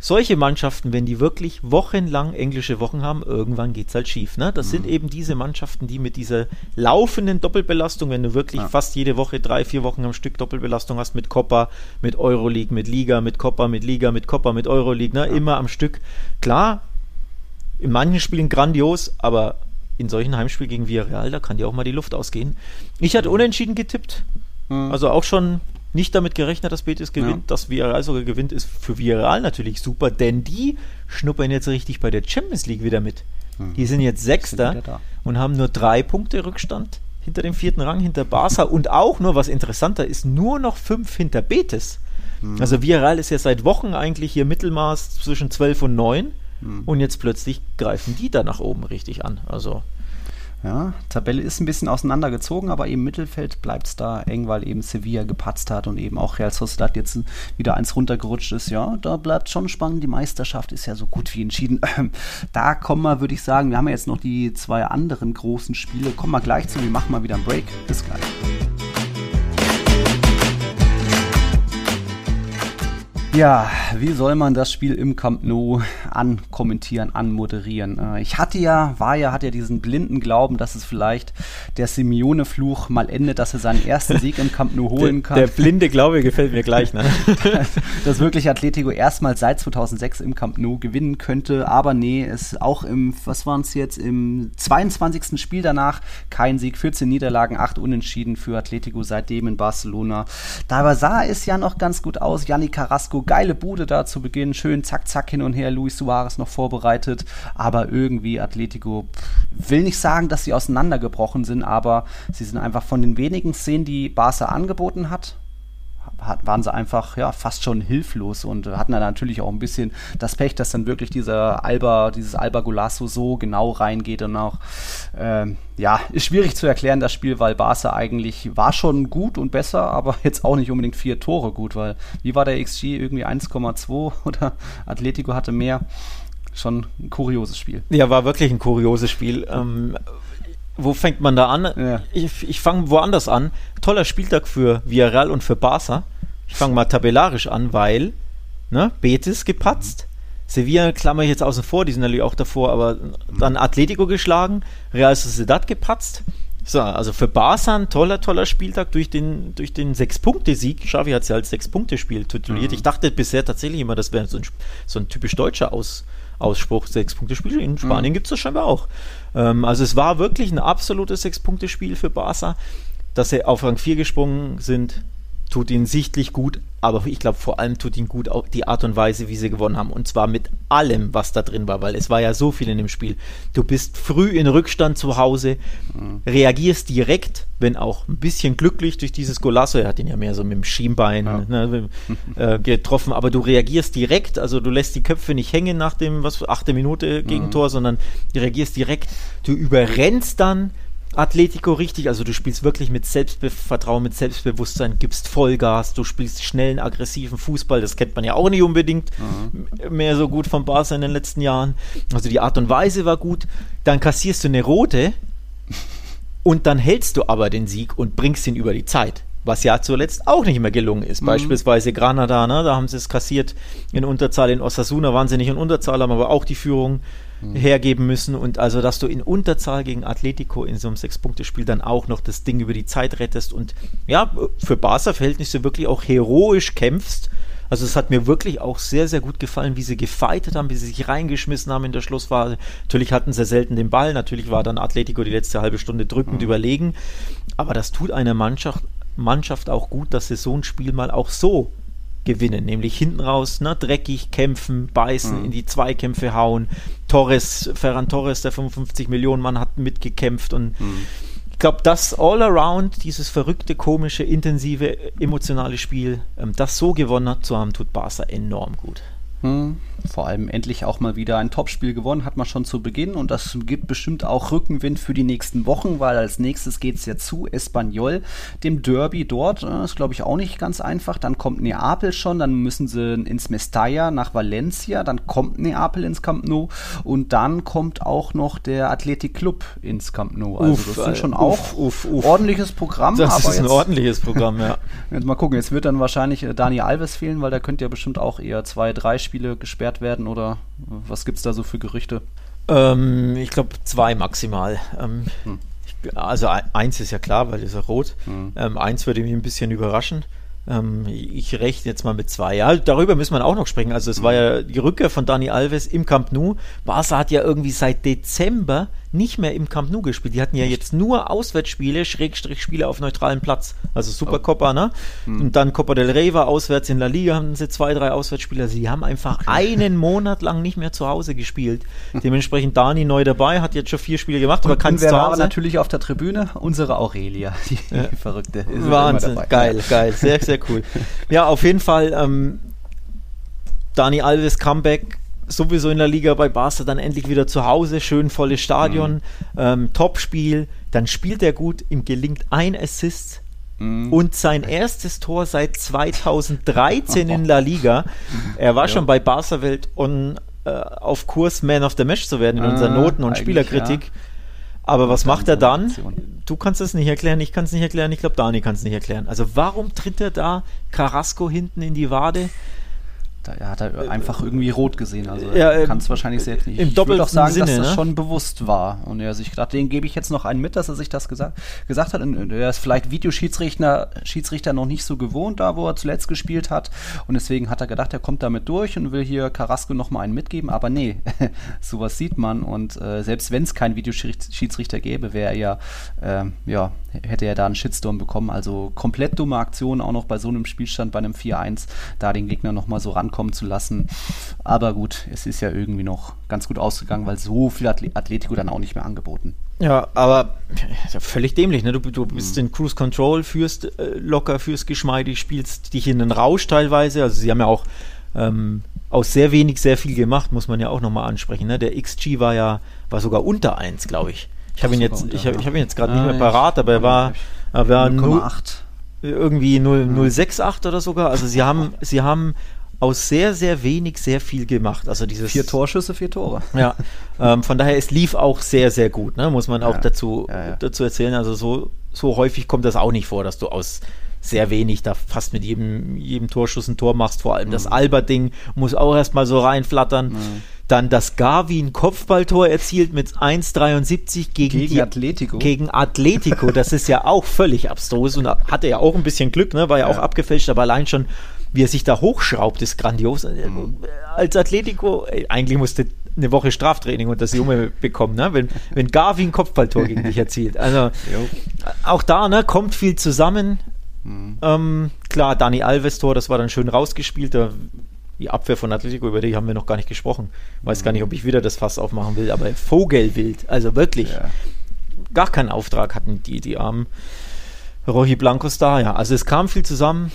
solche Mannschaften, wenn die wirklich wochenlang englische Wochen haben, irgendwann geht es halt schief. Ne? Das mhm. sind eben diese Mannschaften, die mit dieser laufenden Doppelbelastung, wenn du wirklich ja. fast jede Woche drei, vier Wochen am Stück Doppelbelastung hast mit Copa, mit Euroleague, mit Liga, mit Copa, mit Liga, mit Copa, mit Euroleague, ne? Ja. immer am Stück. Klar, in manchen Spielen grandios, aber in solchen Heimspielen gegen Villarreal, da kann dir auch mal die Luft ausgehen. Ich hatte mhm. unentschieden getippt. Mhm. Also auch schon nicht damit gerechnet, dass Betis gewinnt. Ja. Dass Villarreal sogar gewinnt, ist für Villarreal natürlich super, denn die schnuppern jetzt richtig bei der Champions League wieder mit. Mhm. Die sind jetzt Sechster sind und haben nur drei Punkte Rückstand hinter dem vierten Rang, hinter Barca und auch nur, was interessanter ist, nur noch fünf hinter Betis. Mhm. Also Villarreal ist ja seit Wochen eigentlich hier Mittelmaß zwischen 12 und 9 mhm. und jetzt plötzlich greifen die da nach oben richtig an. Also ja, Tabelle ist ein bisschen auseinandergezogen, aber im Mittelfeld bleibt es da eng, weil eben Sevilla gepatzt hat und eben auch Real Sociedad jetzt wieder eins runtergerutscht ist. Ja, da bleibt schon spannend. Die Meisterschaft ist ja so gut wie entschieden. Da kommen wir, würde ich sagen, wir haben ja jetzt noch die zwei anderen großen Spiele. Kommen wir gleich zu. Wir machen mal wieder einen Break. Bis gleich. Ja, wie soll man das Spiel im Camp Nou ankommentieren, anmoderieren? Äh, ich hatte ja, war ja, hat ja diesen blinden Glauben, dass es vielleicht der Simeone-Fluch mal endet, dass er seinen ersten Sieg im Camp Nou (laughs) holen kann. Der, (laughs) der blinde Glaube gefällt mir gleich, ne? (laughs) dass wirklich Atletico erstmals seit 2006 im Camp Nou gewinnen könnte, aber nee, es auch im, was waren es jetzt, im 22. Spiel danach kein Sieg, 14 Niederlagen, 8 Unentschieden für Atletico seitdem in Barcelona. Dabei sah es ja noch ganz gut aus. Yannick Carrasco geile Bude da zu Beginn, schön zack, zack hin und her, Luis Suarez noch vorbereitet, aber irgendwie Atletico will nicht sagen, dass sie auseinandergebrochen sind, aber sie sind einfach von den wenigen Szenen, die Barca angeboten hat, hat, waren sie einfach ja fast schon hilflos und hatten dann natürlich auch ein bisschen das Pech, dass dann wirklich dieser Alba, dieses Alba Golasso so genau reingeht und auch ähm, ja, ist schwierig zu erklären, das Spiel, weil Barca eigentlich war schon gut und besser, aber jetzt auch nicht unbedingt vier Tore gut, weil wie war der XG irgendwie 1,2 oder Atletico hatte mehr. Schon ein kurioses Spiel. Ja, war wirklich ein kurioses Spiel. Ähm, wo fängt man da an? Ja. Ich, ich fange woanders an. Toller Spieltag für Villarreal und für Barca. Ich fange mal tabellarisch an, weil ne, Betis gepatzt. Sevilla klammer ich jetzt außen vor, die sind natürlich auch davor, aber dann Atletico geschlagen, Real Sociedad gepatzt. So, also für Barca ein toller, toller Spieltag durch den, durch den Sechs-Punkte-Sieg. Xavi hat es ja als Sechs-Punkte-Spiel tituliert. Mhm. Ich dachte bisher tatsächlich immer, das wäre so ein, so ein typisch deutscher Aus, Ausspruch, Sechs-Punkte-Spiel. In Spanien mhm. gibt es das scheinbar auch. Ähm, also es war wirklich ein absolutes Sechs-Punkte-Spiel für Barca. Dass sie auf Rang 4 gesprungen sind, tut ihnen sichtlich gut, aber ich glaube vor allem tut ihnen gut auch die Art und Weise, wie sie gewonnen haben. Und zwar mit allem, was da drin war, weil es war ja so viel in dem Spiel. Du bist früh in Rückstand zu Hause, mhm. reagierst direkt, wenn auch ein bisschen glücklich durch dieses Golasso, er hat ihn ja mehr so mit dem Schienbein ja. ne, (laughs) äh, getroffen, aber du reagierst direkt, also du lässt die Köpfe nicht hängen nach dem, was, achte Minute Gegentor, mhm. sondern du reagierst direkt, du überrennst dann, Atletico richtig, also du spielst wirklich mit Selbstvertrauen, mit Selbstbewusstsein, gibst Vollgas, du spielst schnellen, aggressiven Fußball, das kennt man ja auch nicht unbedingt mhm. mehr so gut von Barca in den letzten Jahren. Also die Art und Weise war gut, dann kassierst du eine rote (laughs) und dann hältst du aber den Sieg und bringst ihn über die Zeit. Was ja zuletzt auch nicht mehr gelungen ist. Mhm. Beispielsweise Granada, ne, da haben sie es kassiert in Unterzahl. In Osasuna waren sie nicht in Unterzahl, haben aber auch die Führung mhm. hergeben müssen. Und also, dass du in Unterzahl gegen Atletico in so einem Sechs-Punkte-Spiel dann auch noch das Ding über die Zeit rettest und ja, für Barca-Verhältnisse wirklich auch heroisch kämpfst. Also es hat mir wirklich auch sehr, sehr gut gefallen, wie sie gefeitet haben, wie sie sich reingeschmissen haben in der Schlussphase. Natürlich hatten sie selten den Ball, natürlich war dann Atletico die letzte halbe Stunde drückend mhm. überlegen, aber das tut einer Mannschaft, Mannschaft auch gut, dass sie so ein Spiel mal auch so gewinnen, nämlich hinten raus, ne, dreckig kämpfen, beißen, mhm. in die Zweikämpfe hauen. Torres, Ferran Torres, der 55 Millionen Mann, hat mitgekämpft und mhm. ich glaube, das All-Around, dieses verrückte, komische, intensive, emotionale Spiel, ähm, das so gewonnen zu haben, tut Barca enorm gut. Hm, vor allem endlich auch mal wieder ein Topspiel gewonnen, hat man schon zu Beginn und das gibt bestimmt auch Rückenwind für die nächsten Wochen, weil als nächstes geht es ja zu Espanyol, dem Derby dort. Das ist, glaube ich, auch nicht ganz einfach. Dann kommt Neapel schon, dann müssen sie ins Mestalla nach Valencia, dann kommt Neapel ins Camp Nou und dann kommt auch noch der Athletic Club ins Camp Nou. Also uff, das sind schon uff, auch uff, ordentliches Programm. Das ist ein ordentliches Programm, ja. (laughs) jetzt mal gucken, jetzt wird dann wahrscheinlich äh, Dani Alves fehlen, weil der könnte ja bestimmt auch eher zwei, drei Spiele Spiele gesperrt werden oder was gibt es da so für Gerüchte? Ähm, ich glaube zwei maximal. Ähm, hm. ich, also eins ist ja klar, weil ist ja rot. Hm. Ähm, eins würde mich ein bisschen überraschen. Ähm, ich rechne jetzt mal mit zwei. Ja, darüber müssen wir auch noch sprechen. Also es war ja die Rückkehr von Dani Alves im Camp Nou. Barca hat ja irgendwie seit Dezember nicht mehr im Camp Nou gespielt. Die hatten ja jetzt nur Auswärtsspiele, Schrägstrich Spiele auf neutralem Platz. Also Supercopa, oh. ne? Hm. Und dann Copa del Rey war auswärts in La Liga, haben sie zwei, drei Auswärtsspiele. Sie haben einfach okay. (laughs) einen Monat lang nicht mehr zu Hause gespielt. Dementsprechend Dani neu dabei, hat jetzt schon vier Spiele gemacht, aber kann zu Hause. natürlich auf der Tribüne unsere Aurelia, die, ja. die (laughs) Verrückte. Wahnsinn, geil, geil, sehr, sehr cool. Ja, auf jeden Fall ähm, Dani Alves Comeback sowieso in der Liga bei Barca dann endlich wieder zu Hause, schön volles Stadion, mhm. ähm, Topspiel, dann spielt er gut, ihm gelingt ein Assist mhm. und sein erstes Tor seit 2013 in La Liga. Er war ja. schon bei Barca Welt und äh, auf Kurs Man of the Match zu werden in unserer ah, Noten- und Spielerkritik. Ja. Aber was macht er dann? Du kannst es nicht erklären, ich kann es nicht erklären, ich glaube, Dani kann es nicht erklären. Also warum tritt er da Carrasco hinten in die Wade? Da hat er einfach irgendwie rot gesehen. Also Ja, er ähm, kann es wahrscheinlich selbst nicht. im ich würde auch sagen, Sinne, dass das ne? schon bewusst war. Und er sich gedacht, den gebe ich jetzt noch einen mit, dass er sich das gesagt, gesagt hat. Und er ist vielleicht Videoschiedsrichter Schiedsrichter noch nicht so gewohnt, da wo er zuletzt gespielt hat. Und deswegen hat er gedacht, er kommt damit durch und will hier Carrasco noch mal einen mitgeben. Aber nee, (laughs) sowas sieht man. Und äh, selbst wenn es keinen Videoschiedsrichter gäbe, wäre er ja, ähm, ja, hätte er da einen Shitstorm bekommen. Also komplett dumme Aktion, auch noch bei so einem Spielstand, bei einem 4-1, da den Gegner noch mal so rankommen zu lassen. Aber gut, es ist ja irgendwie noch ganz gut ausgegangen, weil so viel Atle Atletico dann auch nicht mehr angeboten. Ja, aber ja völlig dämlich, ne? Du, du bist Mhm. in Cruise Control, führst äh, locker, führst geschmeidig, spielst dich in den Rausch teilweise. Also sie haben ja auch ähm, aus sehr wenig sehr viel gemacht, muss man ja auch nochmal ansprechen. Ne? Der XG war ja, war sogar unter 1, glaube ich. Ich habe ihn jetzt, unter, ich hab, ich hab ihn jetzt gerade Ah, nicht mehr parat, aber er war, er war null- 0,8. irgendwie 0, 068 oder sogar. Also sie haben, sie haben aus sehr, sehr wenig sehr viel gemacht. Also dieses Vier Torschüsse, vier Tore. ja, ähm, von daher, es lief auch sehr, sehr gut, ne? muss man auch Ja, dazu, ja, ja. dazu erzählen. Also so, so häufig kommt das auch nicht vor, dass du aus sehr wenig da fast mit jedem, jedem Torschuss ein Tor machst. Vor allem das Mhm. Albert-Ding muss auch erstmal so reinflattern. Dann das Gavi ein Kopfballtor erzielt mit 1,73 gegen, Gegen die, Atletico. Gegen Atletico, das ist ja auch völlig abstrus und hatte ja auch ein bisschen Glück, ne? war ja, Ja. auch abgefälscht, aber allein schon, wie er sich da hochschraubt, ist grandios. Mhm. Als Atletico, eigentlich musste eine Woche Straftraining und das Junge bekommen, ne? wenn, wenn Gavi ein Kopfballtor gegen dich erzielt. Also auch da ne, kommt viel zusammen. Mhm. Ähm, klar, Dani Alves Tor, das war dann schön rausgespielt. Da, die Abwehr von Atletico, über die haben wir noch gar nicht gesprochen. Weiß gar nicht, ob ich wieder das Fass aufmachen will, aber Vogelwild, also wirklich Ja. gar keinen Auftrag hatten die, die armen Roji Blancos da. Ja, also es kam viel zusammen.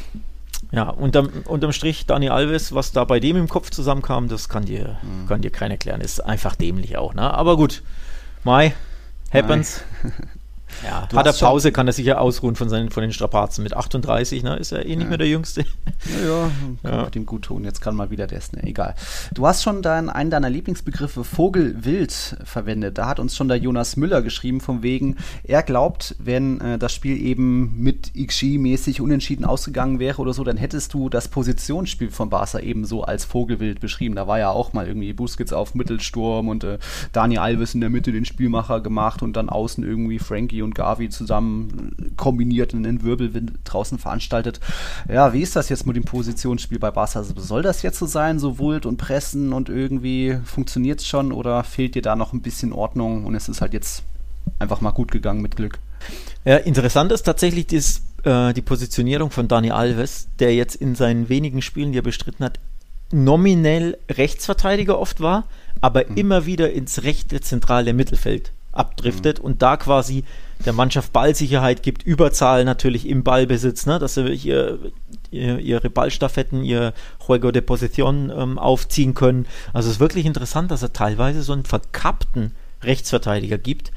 Ja, unterm, unterm Strich Dani Alves, was da bei dem im Kopf zusammenkam, das kann dir, kann dir keiner erklären. Ist einfach dämlich auch, ne? Aber gut, Mai, happens. (laughs) Ja, Du hat er Pause, kann er sich ja ausruhen von, seinen, von den Strapazen. Mit 38, ne? Ist er eh nicht mehr der Jüngste. Ja, (laughs) kann Ja. ja. dem gut tun. Jetzt kann mal wieder der ne, egal. Du hast schon dein, einen deiner Lieblingsbegriffe Vogelwild verwendet. Da hat uns schon der Jonas Müller geschrieben, von wegen, er glaubt, wenn äh, das Spiel eben mit XG-mäßig unentschieden ausgegangen wäre oder so, dann hättest du das Positionsspiel von Barca eben so als Vogelwild beschrieben. Da war ja auch mal irgendwie Busquets auf Mittelsturm und äh, Dani Alves in der Mitte den Spielmacher gemacht und dann außen irgendwie Frankie und Gavi zusammen äh, kombiniert und einen Wirbelwind draußen veranstaltet. Ja, wie ist das jetzt mit dem Positionsspiel bei Barca? Also soll das jetzt so sein, so Wult und Pressen und irgendwie funktioniert es schon oder fehlt dir da noch ein bisschen Ordnung und es ist halt jetzt einfach mal gut gegangen mit Glück? Ja, interessant ist tatsächlich dies, äh, die Positionierung von Dani Alves, der jetzt in seinen wenigen Spielen, die er bestritten hat, nominell Rechtsverteidiger oft war, aber immer wieder ins rechte zentrale Mittelfeld abdriftet und da quasi der Mannschaft Ballsicherheit gibt, Überzahl natürlich im Ballbesitz, ne, dass sie ihr, ihr, ihre Ballstaffetten, ihr Juego de Position ähm, aufziehen können. Also es ist wirklich interessant, dass er teilweise so einen verkappten Rechtsverteidiger gibt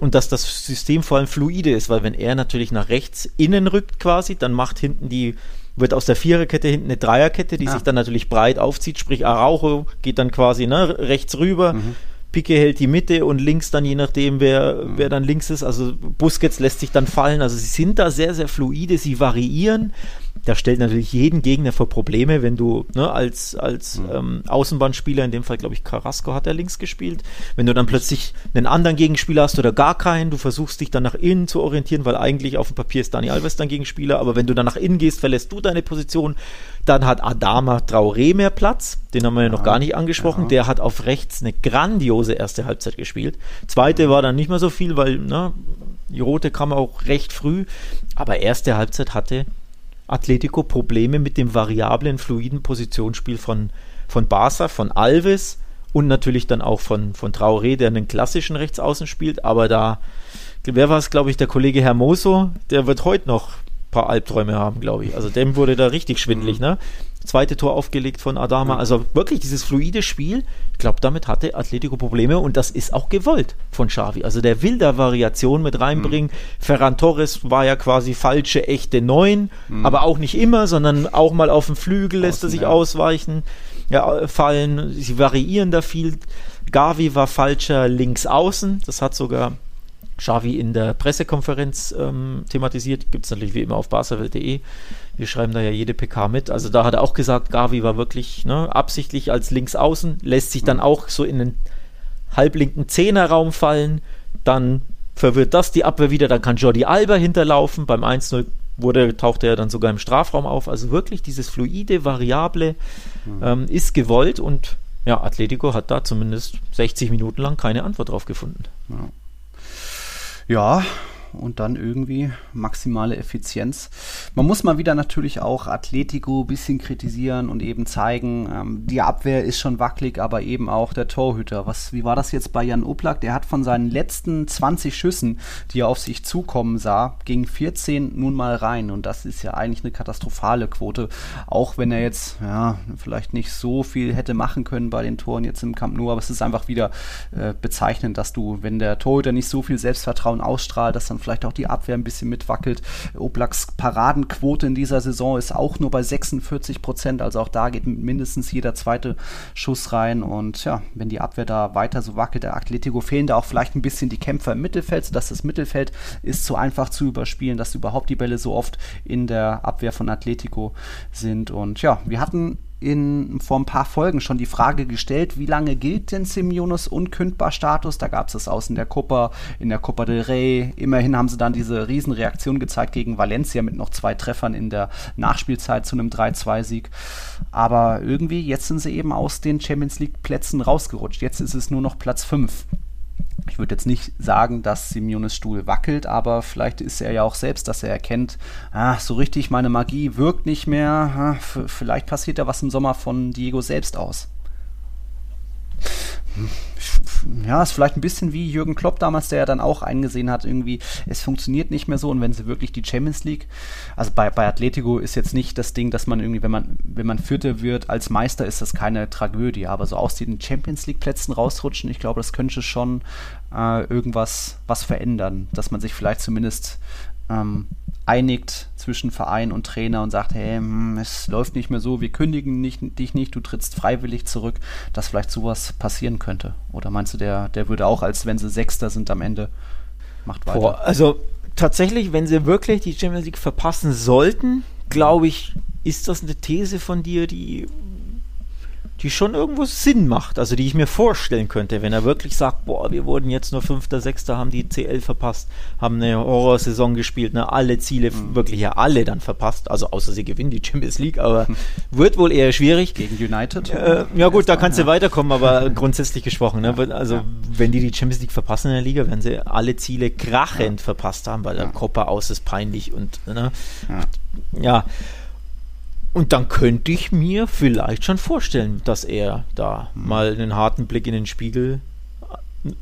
und dass das System vor allem fluide ist, weil wenn er natürlich nach rechts innen rückt quasi, dann macht hinten die wird aus der Viererkette hinten eine Dreierkette, die Ah. sich dann natürlich breit aufzieht, sprich Araujo geht dann quasi ne, rechts rüber, Pique hält die Mitte und links dann je nachdem, wer, wer dann links ist, also Busquets lässt sich dann fallen, also sie sind da sehr, sehr fluide, sie variieren, das stellt natürlich jeden Gegner vor Probleme, wenn du ne, als, als ähm, Außenbahnspieler, in dem Fall glaube ich Carrasco hat er links gespielt, wenn du dann plötzlich einen anderen Gegenspieler hast oder gar keinen, du versuchst dich dann nach innen zu orientieren, weil eigentlich auf dem Papier ist Dani Alves dein Gegenspieler, aber wenn du dann nach innen gehst, verlässt du deine Position, dann hat Adama Traoré mehr Platz, den haben wir ja noch gar nicht angesprochen, ja. der hat auf rechts eine grandiose erste Halbzeit gespielt, zweite war dann nicht mehr so viel, weil ne, die rote kam auch recht früh, aber erste Halbzeit hatte Atletico Probleme mit dem variablen, fluiden Positionsspiel von, von Barca, von Alves und natürlich dann auch von, von Traoré, der einen klassischen Rechtsaußen spielt. Aber da, wer war es, glaube ich, der Kollege Hermoso, der wird heute noch ein paar Albträume haben, glaube ich. Also dem wurde da richtig schwindelig, ne? Zweite Tor aufgelegt von Adama. Also wirklich dieses fluide Spiel. Ich glaube, damit hatte Atletico Probleme und das ist auch gewollt von Xavi. Also der will da Variation mit reinbringen. Ferran Torres war ja quasi falsche, echte Neun, aber auch nicht immer, sondern auch mal auf dem Flügel lässt er sich ja. ausweichen, ja, fallen. Sie variieren da viel. Gavi war falscher links außen. Das hat sogar Xavi in der Pressekonferenz ähm, thematisiert. Gibt es natürlich wie immer auf baserwelt.de. Wir schreiben da ja jede PK mit. Also da hat er auch gesagt, Gavi war wirklich ne, absichtlich als Linksaußen, lässt sich dann auch so in den halblinken Zehnerraum fallen. Dann verwirrt das die Abwehr wieder. Dann kann Jordi Alba hinterlaufen. Beim 1-0 wurde, tauchte er dann sogar im Strafraum auf. Also wirklich dieses fluide, variable mhm. ähm, ist gewollt und ja, Atletico hat da zumindest 60 Minuten lang keine Antwort drauf gefunden. Ja. Ja, und dann irgendwie maximale Effizienz. Man muss mal wieder natürlich auch Atletico ein bisschen kritisieren und eben zeigen, ähm, die Abwehr ist schon wackelig, aber eben auch der Torhüter. Was, wie war das jetzt bei Jan Oblak? Der hat von seinen letzten 20 Schüssen, die er auf sich zukommen sah, ging 14 nun mal rein und das ist ja eigentlich eine katastrophale Quote, auch wenn er jetzt ja, vielleicht nicht so viel hätte machen können bei den Toren jetzt im Camp Nou, aber es ist einfach wieder äh, bezeichnend, dass du, wenn der Torhüter nicht so viel Selbstvertrauen ausstrahlt, dass dann vielleicht auch die Abwehr ein bisschen mitwackelt. Oblaks Paradenquote in dieser Saison ist auch nur bei 46 Prozent, also auch da geht mindestens jeder zweite Schuss rein und ja, wenn die Abwehr da weiter so wackelt, der Atletico fehlen da auch vielleicht ein bisschen die Kämpfer im Mittelfeld, sodass das Mittelfeld ist zu einfach zu überspielen, dass überhaupt die Bälle so oft in der Abwehr von Atletico sind und ja, wir hatten in, vor ein paar Folgen schon die Frage gestellt, wie lange gilt denn Simeones Unkündbar-Status? Da gab es es aus in der Copa, in der Copa del Rey. Immerhin haben sie dann diese Riesenreaktion gezeigt gegen Valencia mit noch zwei Treffern in der Nachspielzeit zu einem 3-2-Sieg. Aber irgendwie, jetzt sind sie eben aus den Champions League-Plätzen rausgerutscht. Jetzt ist es nur noch Platz 5 ich würde jetzt nicht sagen, dass Simeones Stuhl wackelt, aber vielleicht ist er ja auch selbst, dass er erkennt, ah, so richtig meine Magie wirkt nicht mehr. Ah, vielleicht passiert ja was im Sommer von Diego selbst aus. Hm ja, ist vielleicht ein bisschen wie Jürgen Klopp damals, der ja dann auch eingesehen hat, irgendwie, es funktioniert nicht mehr so. Und wenn sie wirklich die Champions League, also bei, bei Atletico ist jetzt nicht das Ding, dass man irgendwie, wenn man, wenn man Vierter wird als Meister, ist das keine Tragödie, aber so aus den Champions League Plätzen rausrutschen, ich glaube, das könnte schon äh, irgendwas was verändern, dass man sich vielleicht zumindest ähm, einigt zwischen Verein und Trainer und sagt, hey, hm, es läuft nicht mehr so, wir kündigen nicht, dich nicht, du trittst freiwillig zurück, dass vielleicht sowas passieren könnte. Oder meinst du, der, der würde auch, als wenn sie Sechster sind am Ende, macht weiter? Boah, also tatsächlich, wenn sie wirklich die Champions League verpassen sollten, glaube ich, ist das eine These von dir, die die schon irgendwo Sinn macht, also die ich mir vorstellen könnte, wenn er wirklich sagt, boah, wir wurden jetzt nur Fünfter, Sechster, haben die CL verpasst, haben eine Horrorsaison gespielt, ne, alle Ziele, mhm. wirklich ja alle dann verpasst, also außer sie gewinnen die Champions League, aber (laughs) wird wohl eher schwierig. Gegen United? Äh, ja gut, da kannst du ja. weiterkommen, aber (laughs) grundsätzlich gesprochen, ne, also ja. wenn die die Champions League verpassen in der Liga, werden sie alle Ziele krachend ja. verpasst haben, weil der Kopper aus ist peinlich und, ne, ja und dann könnte ich mir vielleicht schon vorstellen, dass er da mhm. mal einen harten Blick in den Spiegel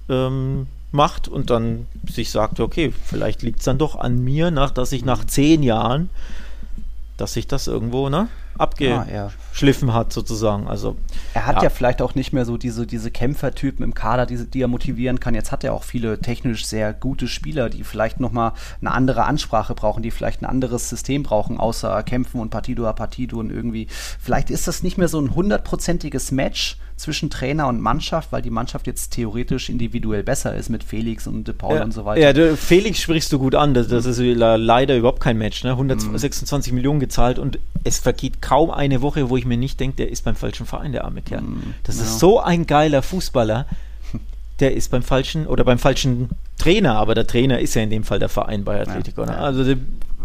ähm, macht und dann sich sagt, okay, vielleicht liegt es dann doch an mir, nach, dass ich nach zehn Jahren, dass ich das irgendwo, ne? Abgeschliffen ja, hat, sozusagen. Also, er hat ja. ja. vielleicht auch nicht mehr so diese, diese Kämpfertypen im Kader, die, die er motivieren kann. Jetzt hat er auch viele technisch sehr gute Spieler, die vielleicht nochmal eine andere Ansprache brauchen, die vielleicht ein anderes System brauchen, außer Kämpfen und Partido a Partido und irgendwie. Vielleicht ist das nicht mehr so ein hundertprozentiges Match, zwischen Trainer und Mannschaft, weil die Mannschaft jetzt theoretisch individuell besser ist mit Felix und De Paul ja, und so weiter. Ja, du, Felix sprichst du gut an. Das, das ist leider überhaupt kein Match. Ne? 126 mhm. Millionen gezahlt und es vergeht kaum eine Woche, wo ich mir nicht denke, der ist beim falschen Verein, der arme Kerl. Mhm, das ja. ist so ein geiler Fußballer. Der ist beim falschen oder beim falschen Trainer, aber der Trainer ist ja in dem Fall der Verein bei Atletico. Ne? Also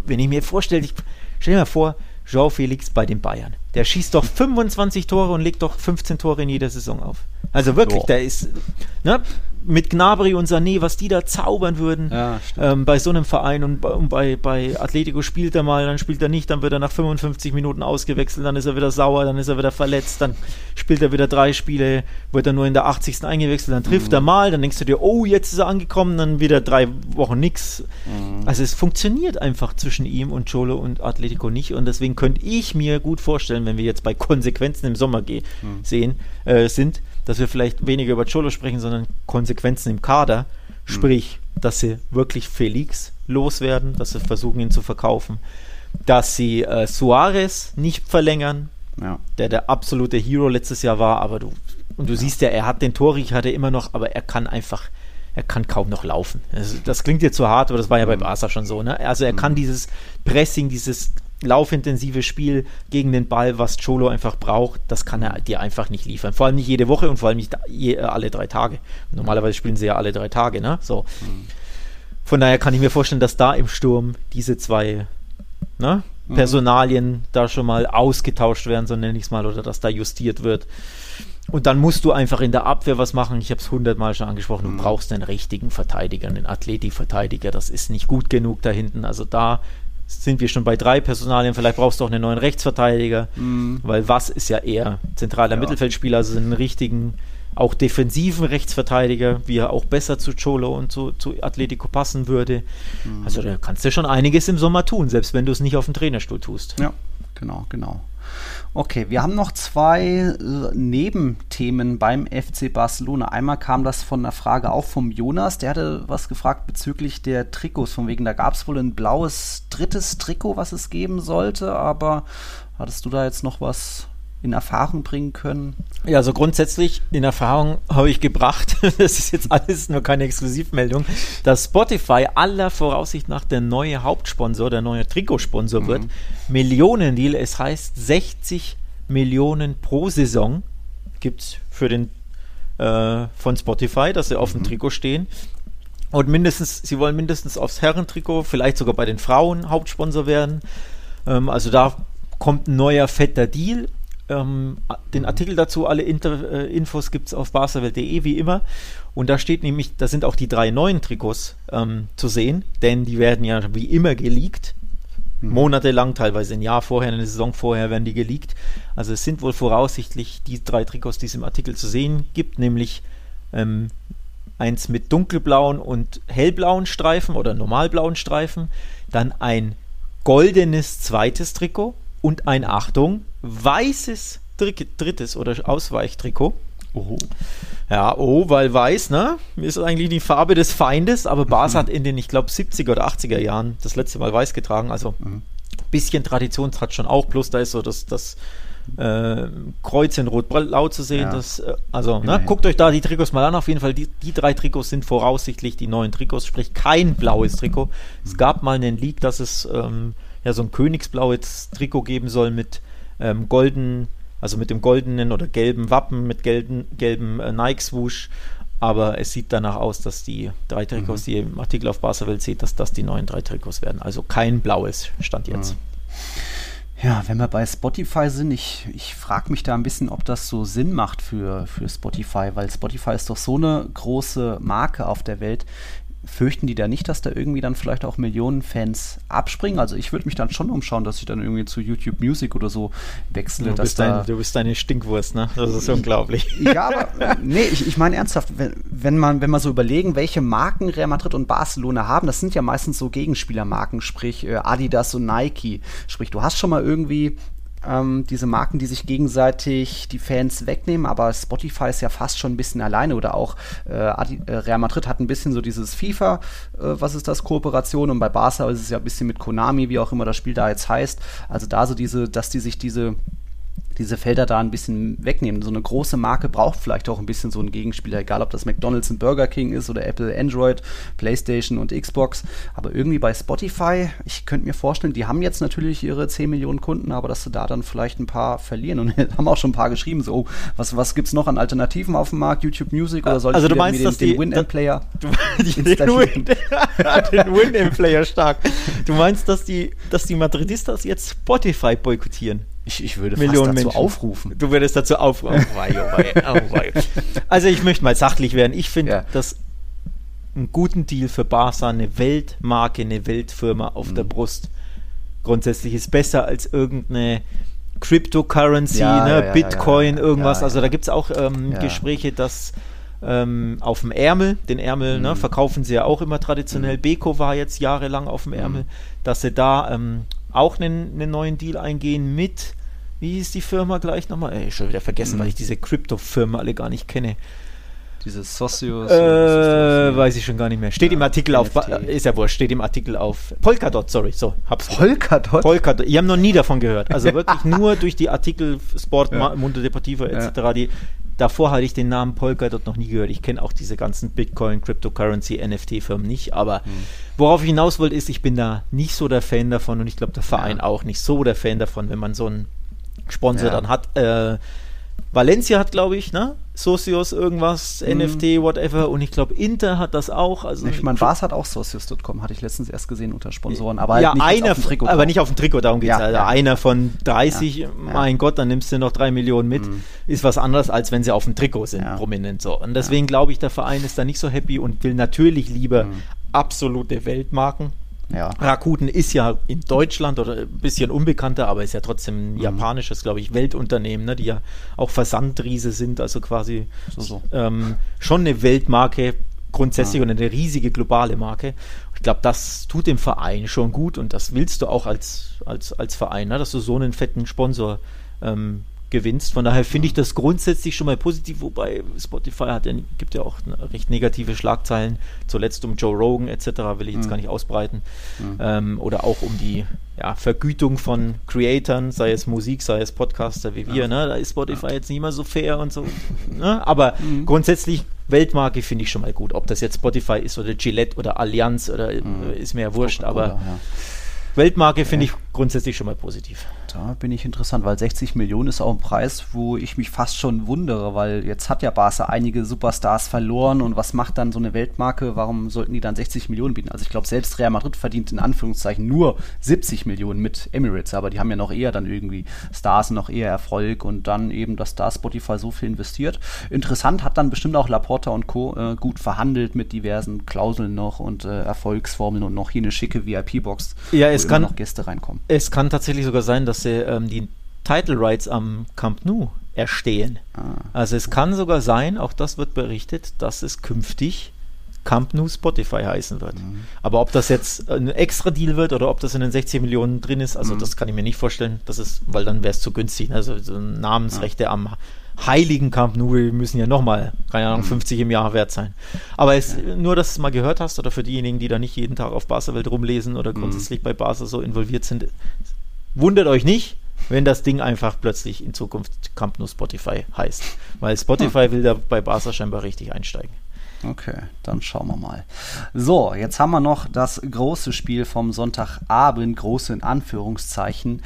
wenn ich mir vorstelle, ich stell dir mal vor, Joao Felix bei den Bayern. Der schießt doch 25 Tore und legt doch 15 Tore in jeder Saison auf. Also wirklich, der ist ne, mit Gnabry und Sané, was die da zaubern würden ja, ähm, bei so einem Verein und bei, bei Atletico spielt er mal, dann spielt er nicht, dann wird er nach 55 Minuten ausgewechselt, dann ist er wieder sauer, dann ist er wieder verletzt, dann spielt er wieder drei Spiele, wird er nur in der 80. eingewechselt, dann trifft mhm. er mal, dann denkst du dir, oh, jetzt ist er angekommen, dann wieder drei Wochen nix. Mhm. Also es funktioniert einfach zwischen ihm und Cholo und Atletico nicht und deswegen könnte ich mir gut vorstellen, wenn wir jetzt bei Konsequenzen im Sommer mhm. sehen, äh, sind, dass wir vielleicht weniger über Cholo sprechen, sondern Konsequenzen im Kader. Mhm. Sprich, dass sie wirklich Felix loswerden, dass sie versuchen, ihn zu verkaufen. Dass sie äh, Suarez nicht verlängern, ja. der der absolute Hero letztes Jahr war, aber du, und du ja. siehst ja, er hat den Torich, hat er immer noch, aber er kann einfach, er kann kaum noch laufen. Das, das klingt jetzt zu hart, aber das war ja bei Barca schon so. Ne? Also er kann dieses Pressing, dieses laufintensive Spiel gegen den Ball, was Cholo einfach braucht, das kann er dir einfach nicht liefern. Vor allem nicht jede Woche und vor allem nicht je, äh, alle drei Tage. Normalerweise spielen sie ja alle drei Tage, ne? So. Von daher kann ich mir vorstellen, dass da im Sturm diese zwei ne, Personalien da schon mal ausgetauscht werden, so nenne ich es mal, oder dass da justiert wird. Und dann musst du einfach in der Abwehr was machen. Ich habe es hundertmal schon angesprochen. Du brauchst einen richtigen Verteidiger, einen Athletikverteidiger. Das ist nicht gut genug da hinten. Also da sind wir schon bei drei Personalien. Vielleicht brauchst du auch einen neuen Rechtsverteidiger, weil was ist ja eher zentraler Ja. Mittelfeldspieler, also einen richtigen, auch defensiven Rechtsverteidiger, wie er auch besser zu Cholo und zu, zu Atletico passen würde. Also da kannst du schon einiges im Sommer tun, selbst wenn du es nicht auf dem Trainerstuhl tust. Ja, genau, genau. Okay, wir haben noch zwei äh, Nebenthemen beim FC Barcelona. Einmal kam das von einer Frage auch vom Jonas, der hatte was gefragt bezüglich der Trikots. Von wegen, da gab es wohl ein blaues drittes Trikot, was es geben sollte, aber hattest du da jetzt noch was in Erfahrung bringen können? Ja, also grundsätzlich in Erfahrung habe ich gebracht, (laughs) das ist jetzt alles nur keine Exklusivmeldung, dass Spotify aller Voraussicht nach der neue Hauptsponsor, der neue Trikotsponsor wird. Millionendeal, es heißt 60 Millionen pro Saison gibt es für den äh, von Spotify, dass sie auf dem Trikot stehen. Und mindestens, sie wollen mindestens aufs Herrentrikot, vielleicht sogar bei den Frauen Hauptsponsor werden. Ähm, also da kommt ein neuer fetter Deal. Ähm, den Artikel dazu, alle Inter, äh, Infos gibt es auf barcelwelt.de wie immer. Und da steht nämlich, da sind auch die drei neuen Trikots ähm, zu sehen, denn die werden ja wie immer geleakt. Monatelang, teilweise ein Jahr vorher, eine Saison vorher werden die geleakt. Also es sind wohl voraussichtlich die drei Trikots, die es im Artikel zu sehen gibt, nämlich ähm, eins mit dunkelblauen und hellblauen Streifen oder normalblauen Streifen, dann ein goldenes zweites Trikot und ein, Achtung, weißes Dri- drittes oder Ausweichtrikot. Oh. Ja, oh, weil weiß, ne? Ist eigentlich die Farbe des Feindes, aber Barca hat in den, ich glaube, 70er oder 80er Jahren das letzte Mal weiß getragen. Also ein bisschen Tradition hat schon auch, plus da ist so das, das äh, Kreuz in Rot-Blau zu sehen. Ja. Das, äh, also, ne? Guckt euch da die Trikots mal an. Auf jeden Fall, die, die drei Trikots sind voraussichtlich die neuen Trikots, sprich kein blaues Trikot. Es gab mal einen Leak, dass es ähm, ja so ein königsblaues Trikot geben soll mit ähm, golden, also mit dem goldenen oder gelben Wappen, mit gelben, gelben äh, Nike-Swoosh. Aber es sieht danach aus, dass die drei Trikots, die ihr im Artikel auf Barca-Welt seht, dass das die neuen drei Trikots werden. Also kein blaues Stand jetzt. Ja, wenn wir bei Spotify sind, ich, ich frage mich da ein bisschen, ob das so Sinn macht für, für Spotify, weil Spotify ist doch so eine große Marke auf der Welt. Fürchten die da nicht, dass da irgendwie dann vielleicht auch Millionen Fans abspringen? Also ich würde mich dann schon umschauen, dass ich dann irgendwie zu YouTube Music oder so wechsle. Du bist, da ein, du bist eine Stinkwurst, ne? Das ist unglaublich. (laughs) ja, aber nee, ich, ich meine ernsthaft, wenn, wenn man wenn man so überlegen, welche Marken Real Madrid und Barcelona haben, das sind ja meistens so Gegenspielermarken, sprich äh, Adidas und Nike. Sprich, du hast schon mal irgendwie ähm, diese Marken, die sich gegenseitig die Fans wegnehmen, aber Spotify ist ja fast schon ein bisschen alleine oder auch äh, äh, Real Madrid hat ein bisschen so dieses FIFA, äh, was ist das, Kooperation und bei Barca ist es ja ein bisschen mit Konami, wie auch immer das Spiel da jetzt heißt. Also da so diese, dass die sich diese diese Felder da ein bisschen wegnehmen. So eine große Marke braucht vielleicht auch ein bisschen so einen Gegenspieler, egal ob das McDonalds und Burger King ist oder Apple, Android, PlayStation und Xbox. Aber irgendwie bei Spotify, ich könnte mir vorstellen, die haben jetzt natürlich ihre 10 Millionen Kunden, aber dass sie da dann vielleicht ein paar verlieren. Und (laughs) haben auch schon ein paar geschrieben, so, oh, was, was gibt es noch an Alternativen auf dem Markt? YouTube Music oder soll ich Also du wieder meinst, mir dass den, die- den Winamp-Player (laughs) Du, die, (laughs) den. Win, den Win-Player stark. Du meinst, dass die, dass die Madridistas jetzt Spotify boykottieren? Ich, ich würde Millionen fast dazu Menschen. aufrufen. Du würdest dazu aufrufen. Oh wei, oh wei, oh wei. (laughs) Also ich möchte mal sachlich werden. Ich finde Ja. das einen guten Deal für Barca, eine Weltmarke, eine Weltfirma auf Mhm. der Brust. Grundsätzlich ist besser als irgendeine Cryptocurrency, Ja, ne, ja, Bitcoin, irgendwas. Also da gibt es auch ähm. Gespräche, dass ähm, auf dem Ärmel, den Ärmel, ne, Mhm. verkaufen sie ja auch immer traditionell. Beko war jetzt jahrelang auf dem Ärmel, dass sie da ähm, auch einen, einen neuen Deal eingehen mit, wie hieß die Firma gleich nochmal? Ey, schon wieder vergessen, Mhm. weil ich diese Krypto-Firmen alle gar nicht kenne. Dieses Socios. Äh, weiß ich schon gar nicht mehr. Steht Ja, im Artikel auf, NFT. ist ja wurscht, steht im Artikel auf Polkadot, sorry, so, hab's. Polkadot? Polkadot, ich habe noch nie davon gehört. Also (laughs) wirklich nur durch die Artikel Sport, Ja. Mundo Deportivo etc., die Davor hatte ich den Namen Polka dort noch nie gehört. Ich kenne auch diese ganzen Bitcoin, Cryptocurrency, NFT-Firmen nicht. Aber mhm. worauf ich hinaus wollte, ist, ich bin da nicht so der Fan davon und ich glaube, der Verein ja. auch nicht so der Fan davon, wenn man so einen Sponsor ja. dann hat. Äh, Valencia hat, glaube ich, ne? Socios irgendwas, mhm. NFT, whatever. Und ich glaube, Inter hat das auch. Also ich meine, Bars hat auch Socios.com, hatte ich letztens erst gesehen unter Sponsoren. Aber ja, halt nicht einer, auf dem Trikot. Aber nicht auf dem Trikot, darum geht es. Ja, also ja. Einer von 30, ja, mein Gott, dann nimmst du noch drei Millionen mit. Mhm. Ist was anderes, als wenn sie auf dem Trikot sind, prominent so. Und deswegen glaube ich, der Verein ist da nicht so happy und will natürlich lieber mhm. absolute Weltmarken ja. Rakuten ist ja in Deutschland oder ein bisschen unbekannter, aber ist ja trotzdem ein mhm. japanisches, glaube ich, Weltunternehmen, ne, die ja auch Versandriese sind, also quasi so, so. Ähm, schon eine Weltmarke grundsätzlich ja. und eine riesige globale Marke. Ich glaube, das tut dem Verein schon gut und das willst du auch als, als, als Verein, ne, dass du so einen fetten Sponsor ähm, gewinnst. Von daher finde ich das grundsätzlich schon mal positiv, wobei Spotify hat ja, gibt ja auch recht negative Schlagzeilen, zuletzt um Joe Rogan etc., will ich jetzt mhm. gar nicht ausbreiten. Mhm. Ähm, oder auch um die ja, Vergütung von Creatoren, sei es Musik, sei es Podcaster wie wir. Ja. Ne? Da ist Spotify ja. jetzt nicht mehr so fair und so. Ne? Aber mhm. grundsätzlich Weltmarke finde ich schon mal gut. Ob das jetzt Spotify ist oder Gillette oder Allianz oder mhm. ist mir ja wurscht, aber. Weltmarke finde ich grundsätzlich schon mal positiv. Da bin ich interessant, weil 60 Millionen ist auch ein Preis, wo ich mich fast schon wundere, weil jetzt hat ja Barca einige Superstars verloren und was macht dann so eine Weltmarke? Warum sollten die dann 60 Millionen bieten? Also ich glaube, selbst Real Madrid verdient in Anführungszeichen nur 70 Millionen mit Emirates, aber die haben ja noch eher dann irgendwie Stars, noch eher Erfolg und dann eben, dass da Spotify so viel investiert. Interessant hat dann bestimmt auch Laporta und Co. Äh, gut verhandelt mit diversen Klauseln noch und äh, Erfolgsformeln und noch hier eine schicke VIP-Box, ja, es kann, noch Gäste reinkommen. Es kann tatsächlich sogar sein, dass sie ähm, die Title Rights am Camp Nou erstehen. Ah. Also es kann sogar sein, auch das wird berichtet, dass es künftig Camp Nou Spotify heißen wird. Mhm. Aber ob das jetzt ein extra Deal wird oder ob das in den 60 Millionen drin ist, also mhm. das kann ich mir nicht vorstellen. Das ist, weil dann wäre es zu günstig. Also so Namensrechte ja. am heiligen Camp Nou müssen ja nochmal, keine Ahnung, 50 mhm. im Jahr wert sein. Aber es, ja. nur, dass du es mal gehört hast oder für diejenigen, die da nicht jeden Tag auf Barca-Welt rumlesen oder mhm. grundsätzlich bei Barca so involviert sind, wundert euch nicht, wenn das Ding einfach plötzlich in Zukunft Camp Nou Spotify heißt. Weil Spotify hm. will da bei Barca scheinbar richtig einsteigen. Okay, dann schauen wir mal. So, jetzt haben wir noch das große Spiel vom Sonntagabend, große in Anführungszeichen.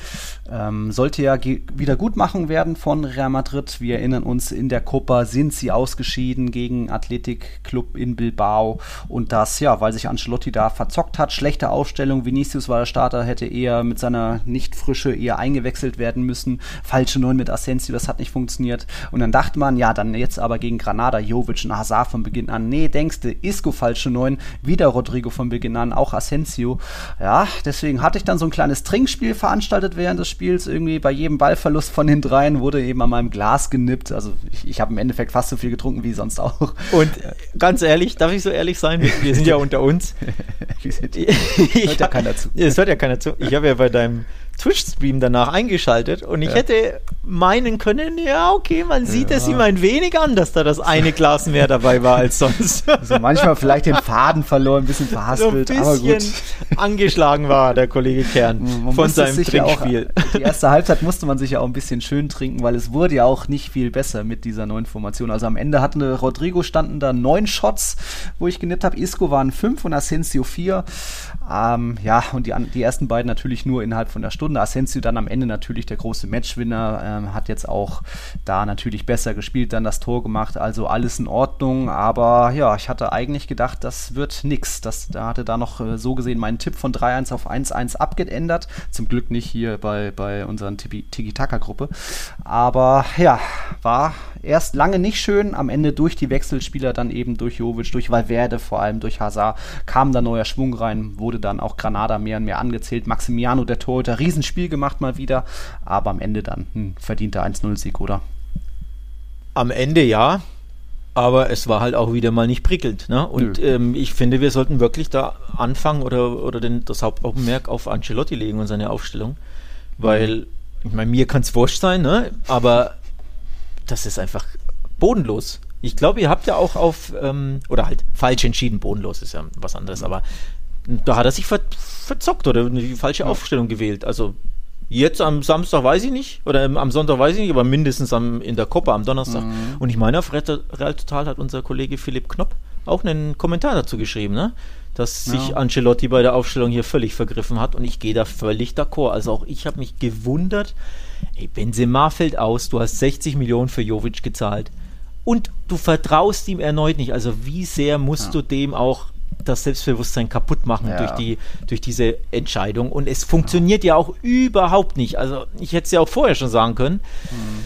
Ähm, sollte ja Wiedergutmachung werden von Real Madrid. Wir erinnern uns, in der Copa sind sie ausgeschieden gegen Athletic Club in Bilbao. Und das, ja, weil sich Ancelotti da verzockt hat. Schlechte Aufstellung. Vinicius war der Starter, hätte eher mit seiner Nicht-Frische eher eingewechselt werden müssen. Falsche Neun mit Asensio, das hat nicht funktioniert. Und dann dachte man, ja, dann jetzt aber gegen Granada, Jovic und Hazard von Beginn an an. Nee, denkst du, Isco falsche 9, wieder Rodrigo von Beginn an, auch Asensio. Ja, deswegen hatte ich dann so ein kleines Trinkspiel veranstaltet während des Spiels. Irgendwie bei jedem Ballverlust von den dreien wurde eben an meinem Glas genippt. Also ich, ich habe im Endeffekt fast so viel getrunken wie sonst auch. Und ganz ehrlich, darf ich so ehrlich sein? Wir sind ja unter uns. (laughs) hört ja keiner zu. Es hört ja keiner zu. Ich habe ja bei deinem Twitch-Stream danach eingeschaltet und ich ja. hätte meinen können, ja, okay, man sieht ja. es ihm ein wenig an, dass da das eine Glas mehr dabei war als sonst. Also manchmal vielleicht den Faden verloren, ein bisschen verhaspelt, so ein bisschen aber gut. angeschlagen war der Kollege Kern man von seinem Trinkspiel. Ja auch, die erste Halbzeit musste man sich ja auch ein bisschen schön trinken, weil es wurde ja auch nicht viel besser mit dieser neuen Formation. Also am Ende hatten Rodrigo standen da neun Shots, wo ich genippt habe. Isco waren fünf und Asensio vier. Ähm, ja, und die, die ersten beiden natürlich nur innerhalb von der Stunde. Asensio dann am Ende natürlich der große Matchwinner, ähm, hat jetzt auch da natürlich besser gespielt, dann das Tor gemacht, also alles in Ordnung. Aber ja, ich hatte eigentlich gedacht, das wird nix. Das, da hatte da noch äh, so gesehen meinen Tipp von 3-1 auf 1-1 abgeändert. Zum Glück nicht hier bei, bei unseren Tiki-Taka-Gruppe. Aber ja, war erst lange nicht schön. Am Ende durch die Wechselspieler, dann eben durch Jovic, durch Valverde, vor allem durch Hazard, kam da neuer Schwung rein, wurde dann auch Granada mehr und mehr angezählt. Maximiano, der Torhüter, Riesenspiel gemacht mal wieder, aber am Ende dann ein verdienter 1-0-Sieg, oder? Am Ende ja, aber es war halt auch wieder mal nicht prickelnd. Ne? Und ähm, ich finde, wir sollten wirklich da anfangen oder, oder den, das Hauptaugenmerk auf Ancelotti legen und seine Aufstellung. Weil, ich meine, mir kann es wurscht sein, ne? aber das ist einfach bodenlos. Ich glaube, ihr habt ja auch auf, ähm, oder halt falsch entschieden, bodenlos ist ja was anderes, aber da hat er sich ver verzockt oder die falsche ja. Aufstellung gewählt. Also Jetzt am Samstag weiß ich nicht, oder am Sonntag weiß ich nicht, aber mindestens am, in der Copa am Donnerstag. Mhm. Und ich meine, auf Real Total hat unser Kollege Philipp Knopp auch einen Kommentar dazu geschrieben, ne? dass sich ja. Ancelotti bei der Aufstellung hier völlig vergriffen hat und ich gehe da völlig d'accord. Also auch ich habe mich gewundert, ey, Benzema fällt aus, du hast 60 Millionen für Jovic gezahlt und du vertraust ihm erneut nicht. Also wie sehr musst ja. du dem auch das Selbstbewusstsein kaputt machen ja. durch, die, durch diese Entscheidung. Und es funktioniert ja. auch überhaupt nicht. Also ich hätte es ja auch vorher schon sagen können. Mhm.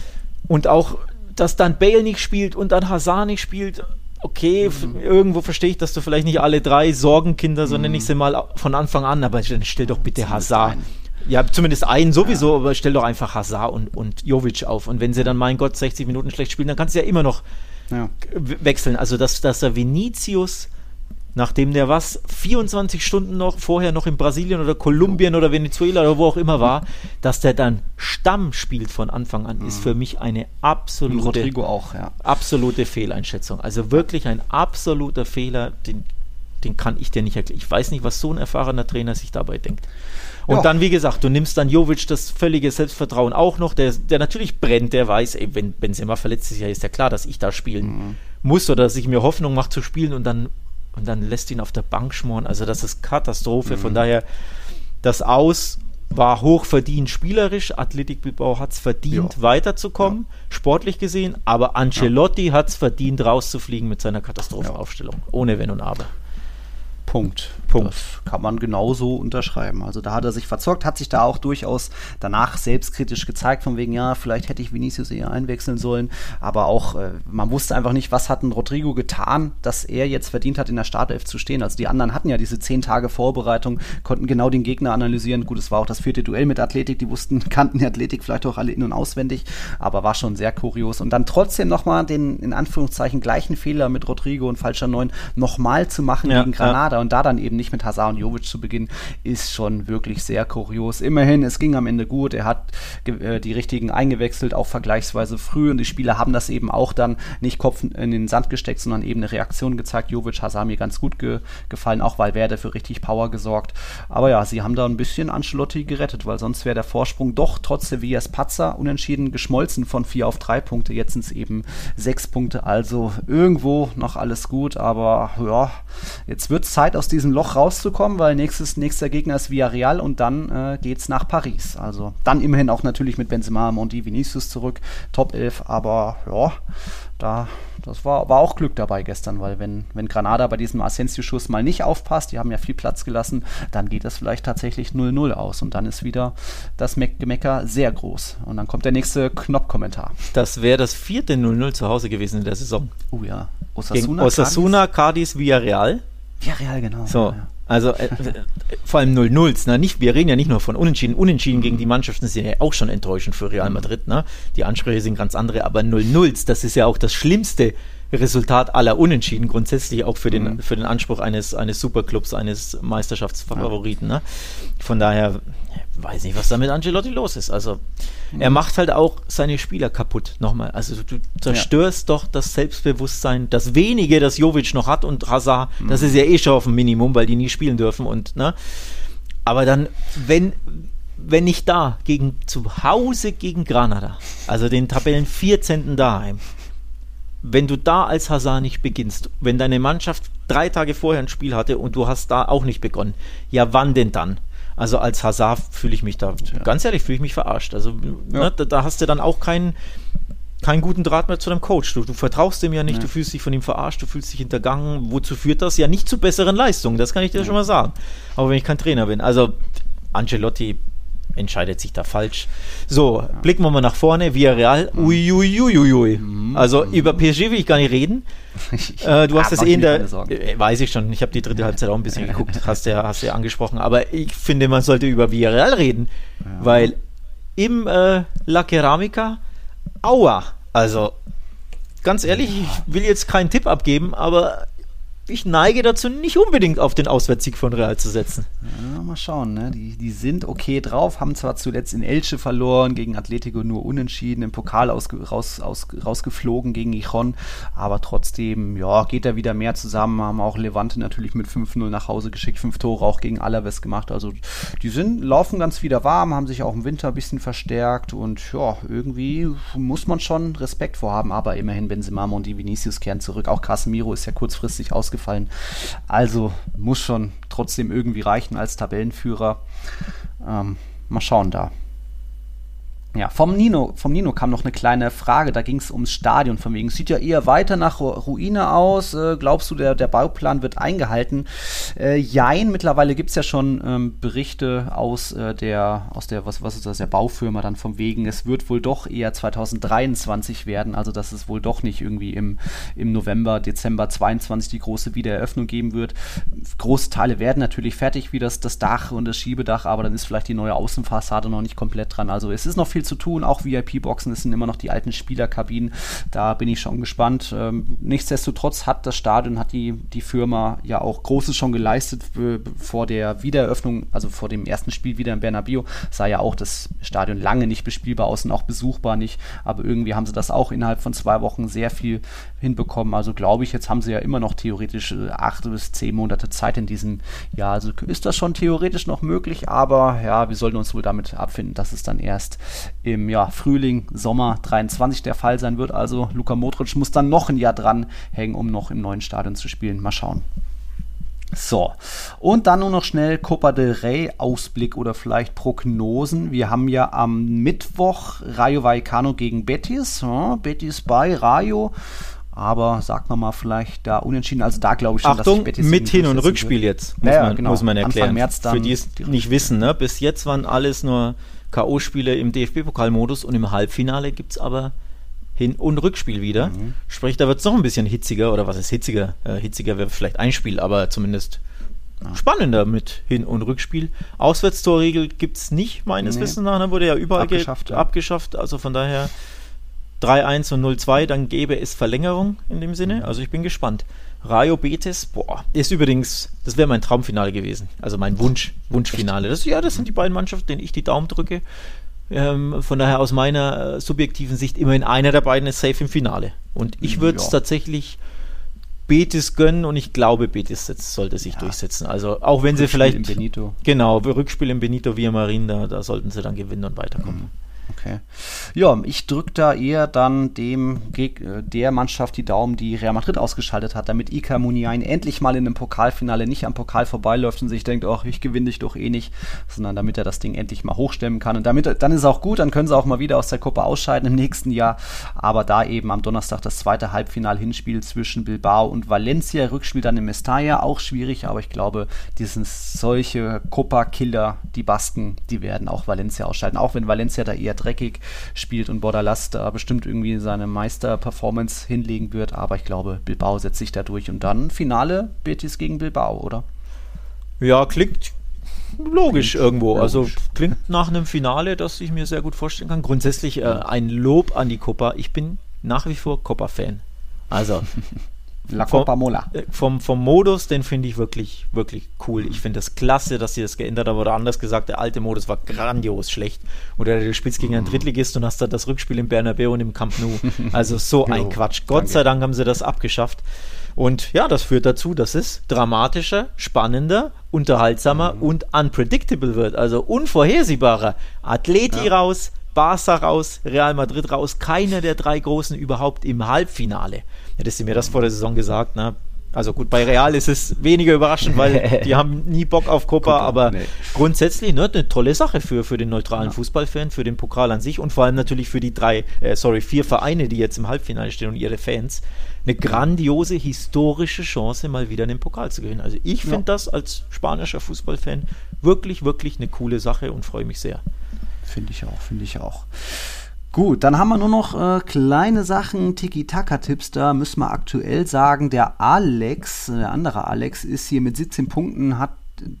Und auch, dass dann Bale nicht spielt und dann Hazard nicht spielt. Okay, mhm. irgendwo verstehe ich, dass du vielleicht nicht alle drei Sorgenkinder, so mhm. nenne ich sie mal von Anfang an, aber dann stell doch bitte Hazard. Ja, zumindest einen sowieso, ja. aber stell doch einfach Hazard und, und Jovic auf. Und wenn sie dann, mein Gott, 60 Minuten schlecht spielen, dann kannst du ja immer noch ja. wechseln. Also, dass, dass der Vinicius nachdem der was 24 Stunden noch vorher noch in Brasilien oder Kolumbien oder Venezuela oder wo auch immer war, dass der dann Stamm spielt von Anfang an, ist für mich eine absolute, auch, ja. absolute Fehleinschätzung. Also wirklich ein absoluter Fehler, den, den kann ich dir nicht erklären. Ich weiß nicht, was so ein erfahrener Trainer sich dabei denkt. Und ja. dann, wie gesagt, du nimmst dann Jovic das völlige Selbstvertrauen auch noch, der, der natürlich brennt, der weiß, ey, wenn Benzema verletzt ist, ja, ist ja klar, dass ich da spielen mhm. muss oder dass ich mir Hoffnung mache zu spielen und dann und dann lässt ihn auf der Bank schmoren. Also das ist Katastrophe. Mhm. Von daher, das Aus war hochverdient spielerisch. Athletik Bilbao hat es verdient, ja. weiterzukommen, ja. sportlich gesehen. Aber Ancelotti ja. hat es verdient, rauszufliegen mit seiner Katastrophenaufstellung. Ohne Wenn und Aber. Punkt. Punkt. Das kann man genauso unterschreiben. Also da hat er sich verzockt, hat sich da auch durchaus danach selbstkritisch gezeigt, von wegen, ja, vielleicht hätte ich Vinicius eher einwechseln sollen. Aber auch, äh, man wusste einfach nicht, was hat ein Rodrigo getan, dass er jetzt verdient hat, in der Startelf zu stehen. Also die anderen hatten ja diese zehn Tage Vorbereitung, konnten genau den Gegner analysieren. Gut, es war auch das vierte Duell mit Athletik, die wussten, (laughs) kannten die Athletik vielleicht auch alle in- und auswendig, aber war schon sehr kurios. Und dann trotzdem nochmal den, in Anführungszeichen, gleichen Fehler mit Rodrigo und falscher Neun nochmal zu machen ja, gegen Granada ja. Und da dann eben nicht mit Hazard und Jovic zu beginnen, ist schon wirklich sehr kurios. Immerhin, es ging am Ende gut. Er hat äh, die richtigen eingewechselt, auch vergleichsweise früh. Und die Spieler haben das eben auch dann nicht Kopf in den Sand gesteckt, sondern eben eine Reaktion gezeigt. Jovic, Hazard mir ganz gut ge gefallen, auch weil Valverde für richtig Power gesorgt. Aber ja, sie haben da ein bisschen Ancelotti gerettet, weil sonst wäre der Vorsprung doch trotz Sevillas Patzer unentschieden geschmolzen von vier auf drei Punkte. Jetzt sind es eben sechs Punkte. Also irgendwo noch alles gut, aber ja, jetzt wird es Zeit aus diesem Loch rauszukommen, weil nächstes, nächster Gegner ist Villarreal und dann äh, geht es nach Paris. Also dann immerhin auch natürlich mit Benzema, Monti, Vinicius zurück, Top 11, aber ja, da, das war, war auch Glück dabei gestern, weil wenn, wenn Granada bei diesem Asensio-Schuss mal nicht aufpasst, die haben ja viel Platz gelassen, dann geht das vielleicht tatsächlich 0-0 aus und dann ist wieder das Gemecker sehr groß. Und dann kommt der nächste Knopf-Kommentar. Das wäre das vierte 0-0 zu Hause gewesen in der Saison. Oh ja. Osasuna, Gegen Osasuna Cadiz Villarreal. Ja, real, genau. So, ja. also äh, vor allem 0-0s. Ne? wir reden ja nicht nur von Unentschieden. Unentschieden gegen die Mannschaften sind ja auch schon enttäuschend für Real mhm. Madrid. Ne? Die Ansprüche sind ganz andere, aber 0-0s, das ist ja auch das Schlimmste Resultat aller Unentschieden, grundsätzlich auch für den, mhm. für den Anspruch eines, eines Superclubs, eines Meisterschaftsfavoriten. Ja. Ne? Von daher weiß nicht, was da mit Angelotti los ist. Also mhm. er macht halt auch seine Spieler kaputt. Nochmal. Also du zerstörst ja. doch das Selbstbewusstsein, das wenige, das Jovic noch hat und Hazard, mhm. das ist ja eh schon auf dem Minimum, weil die nie spielen dürfen und ne. Aber dann, wenn wenn nicht da, gegen zu Hause gegen Granada, also den Tabellen 14. daheim, wenn du da als Hazard nicht beginnst, wenn deine Mannschaft drei Tage vorher ein Spiel hatte und du hast da auch nicht begonnen, ja wann denn dann? Also als Hazard fühle ich mich da, ja. ganz ehrlich, fühle ich mich verarscht. Also ne, da, da, hast du dann auch keinen keinen guten Draht mehr zu deinem Coach. Du, du vertraust dem ja nicht, du fühlst dich von ihm verarscht, du fühlst dich hintergangen. Wozu führt das? Ja, nicht zu besseren Leistungen, das kann ich dir schon mal sagen. Aber wenn ich kein Trainer bin, also Angelotti entscheidet sich da falsch. So, ja. blicken wir mal nach vorne. Villarreal, uiuiuiui. Mhm. Also über PSG will ich gar nicht reden. (laughs) äh, du hast es eh in der, äh, weiß ich schon, ich habe die dritte Halbzeit auch ein bisschen (laughs) geguckt, hast du ja, hast ja angesprochen, aber ich finde, man sollte über Villarreal reden, ja. weil im äh, La Ceramica, aua, also ganz ehrlich, ich will jetzt keinen Tipp abgeben, aber ich neige dazu, nicht unbedingt auf den Auswärtssieg von Real zu setzen. Ja, mal schauen, ne? die, die sind okay drauf, haben zwar zuletzt in Elche verloren, gegen Atletico nur unentschieden, im Pokal ausge, raus, aus, rausgeflogen gegen Gijon, aber trotzdem, ja, geht da wieder mehr zusammen, haben auch Levante natürlich mit 5-0 nach Hause geschickt, fünf Tore auch gegen Alaves gemacht, also die sind, laufen ganz wieder warm, haben sich auch im Winter ein bisschen verstärkt und ja, irgendwie muss man schon Respekt vorhaben, aber immerhin Benzema und die Vinicius kehren zurück, auch Casemiro ist ja kurzfristig ausgefallen ausgefallen. Also muss schon trotzdem irgendwie reichen als Tabellenführer. Ähm, mal schauen da. Ja, vom Nino, vom Nino kam noch eine kleine Frage, da ging es ums Stadion von wegen. Sieht ja eher weiter nach Ruine aus. Äh, glaubst du, der, der Bauplan wird eingehalten? Äh, jein, mittlerweile gibt es ja schon ähm, Berichte aus äh, der, aus der, was, was ist das, der Baufirma dann vom wegen, es wird wohl doch eher 2023 werden, also dass es wohl doch nicht irgendwie im, im November, Dezember 22 die große Wiedereröffnung geben wird. Große Teile werden natürlich fertig, wie das, das Dach und das Schiebedach, aber dann ist vielleicht die neue Außenfassade noch nicht komplett dran. Also es ist noch viel zu tun. Auch VIP-Boxen, das sind immer noch die alten Spielerkabinen. Da bin ich schon gespannt. Ähm, nichtsdestotrotz hat das Stadion, hat die, die Firma ja auch Großes schon geleistet vor der Wiedereröffnung, also vor dem ersten Spiel wieder in Bernabeu. Sah ja auch das Stadion lange nicht bespielbar aus und auch besuchbar nicht. Aber irgendwie haben sie das auch innerhalb von zwei Wochen sehr viel hinbekommen. Also glaube ich, jetzt haben sie ja immer noch theoretisch äh, acht bis zehn Monate Zeit in diesem Jahr. Also ist das schon theoretisch noch möglich, aber ja, wir sollten uns wohl damit abfinden, dass es dann erst im ja, Frühling, Sommer 23 der Fall sein wird. Also Luka Modric muss dann noch ein Jahr dran hängen, um noch im neuen Stadion zu spielen. Mal schauen. So, und dann nur noch schnell Copa del Rey Ausblick oder vielleicht Prognosen. Wir haben ja am Mittwoch Rayo Vallecano gegen Betis. Ja, Betis bei Rayo. Aber sagt man mal vielleicht da unentschieden. Also da glaube ich schon, Achtung, dass Betis mit Hin- und Rückspiel wird. jetzt, muss, ja, man, genau. muss man erklären. März dann Für die es nicht wissen, ne? bis jetzt waren alles nur K.O.-Spiele im DFB-Pokalmodus und im Halbfinale gibt es aber Hin- und Rückspiel wieder. Mhm. Sprich, da wird es noch ein bisschen hitziger, oder was ist hitziger? Äh, hitziger wäre vielleicht ein Spiel, aber zumindest ja. spannender mit Hin- und Rückspiel. Auswärtstorregel gibt es nicht, meines nee. Wissens nach. Da wurde ja überall abgeschafft, ja. abgeschafft. Also von daher 3-1 und 0-2, dann gäbe es Verlängerung in dem Sinne. Mhm. Also ich bin gespannt. Rayo Betis, boah, ist übrigens, das wäre mein Traumfinale gewesen. Also mein Wunsch, Wunschfinale. Das, ja, das sind die beiden Mannschaften, denen ich die Daumen drücke. Ähm, von daher aus meiner äh, subjektiven Sicht immerhin einer der beiden ist safe im Finale. Und ich würde es ja. tatsächlich Betis gönnen und ich glaube, Betis sollte sich ja. durchsetzen. Also auch wenn Rückspiel sie vielleicht. Genau, Rückspiel im Benito Villamarin, da, da sollten sie dann gewinnen und weiterkommen. Mhm. Okay. Ja, ich drücke da eher dann dem äh, der Mannschaft die Daumen, die Real Madrid ausgeschaltet hat, damit Ika Muniain endlich mal in einem Pokalfinale nicht am Pokal vorbeiläuft und sich denkt, ach, ich gewinne dich doch eh nicht, sondern damit er das Ding endlich mal hochstemmen kann. Und damit, dann ist auch gut, dann können sie auch mal wieder aus der Gruppe ausscheiden im nächsten Jahr. Aber da eben am Donnerstag das zweite Halbfinal-Hinspiel zwischen Bilbao und Valencia, Rückspiel dann in Mestalla, auch schwierig, aber ich glaube, diesen solche Copa-Killer, die Basken, die werden auch Valencia ausscheiden, auch wenn Valencia da eher dreckig spielt und Bordalas da bestimmt irgendwie seine Meister-Performance hinlegen wird. Aber ich glaube, Bilbao setzt sich da durch und dann Finale Betis gegen Bilbao, oder? Ja, klingt logisch klingt irgendwo. Logisch. Also klingt nach einem Finale, das ich mir sehr gut vorstellen kann. Grundsätzlich äh, ein Lob an die Copa. Ich bin nach wie vor Copa-Fan. Also (laughs) La Copa vom, Mola. Äh, vom, vom Modus, den finde ich wirklich, wirklich cool. Ich finde das klasse, dass sie das geändert haben. Oder anders gesagt, der alte Modus war grandios schlecht. Oder du spielst gegen einen Drittligist und hast da das Rückspiel im Bernabeu und im Camp Nou. (laughs) Also so ein Quatsch. Gott Danke. sei Dank haben sie das abgeschafft. Und ja, das führt dazu, dass es dramatischer, spannender, unterhaltsamer mhm. und unpredictable wird. Also unvorhersehbarer. Atleti ja. raus, Barca raus, Real Madrid raus. Keiner der drei Großen überhaupt im Halbfinale. Hättest du mir das vor der Saison gesagt, ne? Also gut, bei Real ist es weniger überraschend, weil (laughs) die haben nie Bock auf Copa, aber nee. grundsätzlich ne, eine tolle Sache für, für den neutralen ja. Fußballfan, für den Pokal an sich und vor allem natürlich für die drei, äh, sorry, vier Vereine, die jetzt im Halbfinale stehen und ihre Fans. Eine grandiose historische Chance, mal wieder einen Pokal zu gewinnen. Also ich finde ja. das als spanischer Fußballfan wirklich, wirklich eine coole Sache und freue mich sehr. Finde ich auch, finde ich auch. Gut, dann haben wir nur noch äh, kleine Sachen, Tiki-Taka-Tipps. Da müssen wir aktuell sagen, der Alex, äh, der andere Alex, ist hier mit 17 Punkten, hat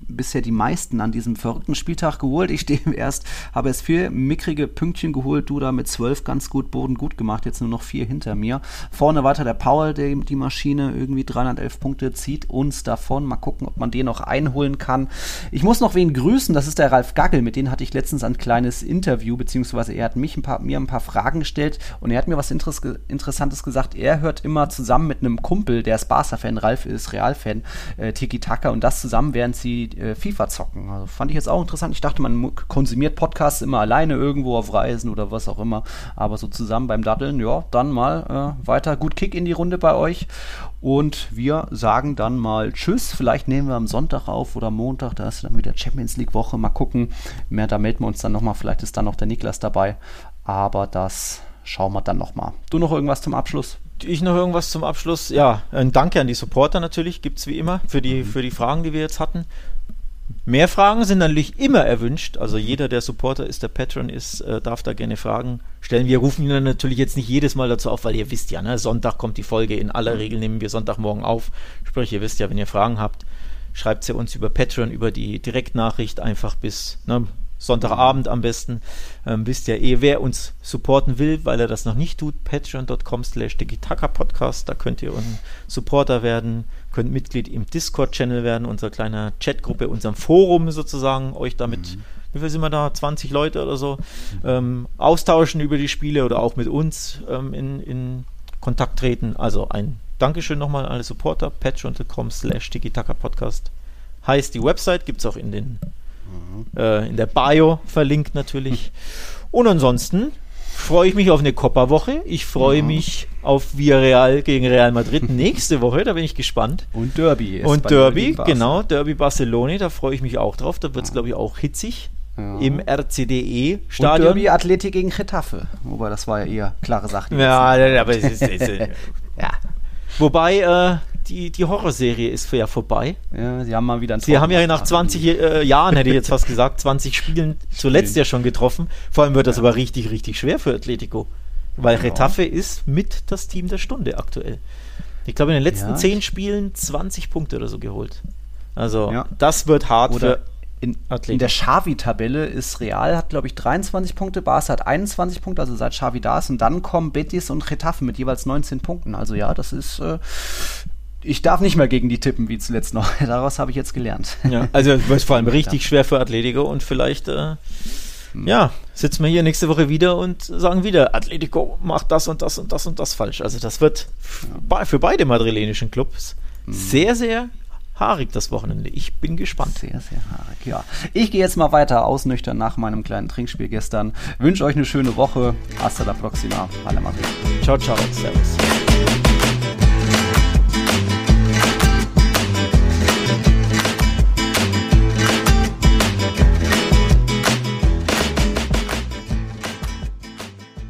bisher die meisten an diesem verrückten Spieltag geholt. Ich stehe erst, habe erst vier mickrige Pünktchen geholt, du da mit zwölf ganz gut Boden gut gemacht, jetzt nur noch vier hinter mir. Vorne weiter der Paul, der, die Maschine, irgendwie 311 Punkte, zieht uns davon. Mal gucken, ob man den noch einholen kann. Ich muss noch wen grüßen, das ist der Ralf Gaggel, mit dem hatte ich letztens ein kleines Interview, beziehungsweise er hat mich ein paar, mir ein paar Fragen gestellt und er hat mir was Interess Interessantes gesagt. Er hört immer zusammen mit einem Kumpel, der ist Barca-Fan, Ralf ist Real-Fan, äh, Tiki Taka und das zusammen, während sie äh, FIFA zocken. Also fand ich jetzt auch interessant. Ich dachte, man konsumiert Podcasts immer alleine irgendwo auf Reisen oder was auch immer, aber so zusammen beim Daddeln, ja, dann mal äh, weiter gut Kick in die Runde bei euch und wir sagen dann mal Tschüss. Vielleicht nehmen wir am Sonntag auf oder Montag. Da ist dann wieder Champions League Woche. Mal gucken. Mehr, da melden wir uns dann nochmal. Vielleicht ist dann noch der Niklas dabei. Aber das schauen wir dann nochmal. Du noch irgendwas zum Abschluss? Ich noch irgendwas zum Abschluss. Ja, ein Danke an die Supporter natürlich. Gibt es wie immer für die, mhm. für die Fragen, die wir jetzt hatten. Mehr Fragen sind natürlich immer erwünscht. Also jeder, der Supporter ist, der Patron ist, äh, darf da gerne Fragen stellen. Wir rufen ihn natürlich jetzt nicht jedes Mal dazu auf, weil ihr wisst ja, ne, Sonntag kommt die Folge. In aller mhm. Regel nehmen wir Sonntagmorgen auf. Sprich, ihr wisst ja, wenn ihr Fragen habt, schreibt sie uns über Patreon, über die Direktnachricht einfach bis ne, Sonntagabend am besten. Ähm, wisst ja eh, wer uns supporten will, weil er das noch nicht tut. Patreon.com slash Podcast. Da könnt ihr ein Supporter werden, könnt Mitglied im Discord-Channel werden, unserer kleiner Chatgruppe, unserem Forum sozusagen, euch damit, mhm. wie viel sind wir da, 20 Leute oder so, ähm, austauschen über die Spiele oder auch mit uns ähm, in, in Kontakt treten. Also ein Dankeschön nochmal an alle Supporter. Patreon.com slash Podcast heißt die Website, gibt es auch in den äh, in der Bio verlinkt natürlich. Und ansonsten freue ich mich auf eine Copa-Woche. Ich freue mhm. mich auf Villarreal gegen Real Madrid (laughs) nächste Woche. Da bin ich gespannt. Und Derby. Und Derby, genau. Derby Barcelona. Da freue ich mich auch drauf. Da wird es, glaube ich, auch hitzig. Ja. Im RCDE-Stadion. Derby Athletik gegen Getafe. Wobei, das war ja eher klare Sache. Ja, aber (laughs) es ist, es ist ja. Wobei, äh, die, die Horrorserie ist ja vorbei. Ja, sie haben mal wieder Sie haben ja nach 20 äh, Jahren, hätte ich jetzt fast gesagt, 20 (laughs) Spielen zuletzt ja schon getroffen. Vor allem wird das ja. aber richtig, richtig schwer für Atletico. Weil genau. Retafe ist mit das Team der Stunde aktuell. Ich glaube, in den letzten ja. 10 Spielen 20 Punkte oder so geholt. Also, das wird hart oder für in, in, der Xavi-Tabelle ist Real, hat glaube ich 23 Punkte, Barca hat 21 Punkte, also seit Xavi da ist. Und dann kommen Betis und Getafe mit jeweils 19 Punkten. Also ja, das ist äh, ich darf nicht mehr gegen die tippen wie zuletzt noch. (laughs) Daraus habe ich jetzt gelernt. Ja, also es wird vor allem (laughs) richtig schwer für Atletico und vielleicht äh, ja, sitzen wir hier nächste Woche wieder und sagen wieder, Atletico macht das und das und das und das falsch. Also das wird für beide madrilenischen Clubs hm. sehr, sehr haarig das Wochenende. Ich bin gespannt. Sehr, sehr haarig, ja. Ich gehe jetzt mal weiter ausnüchtern nach meinem kleinen Trinkspiel gestern. Wünsche euch eine schöne Woche. Hasta la próxima. Alle Madrid. Ciao, ciao. Servus.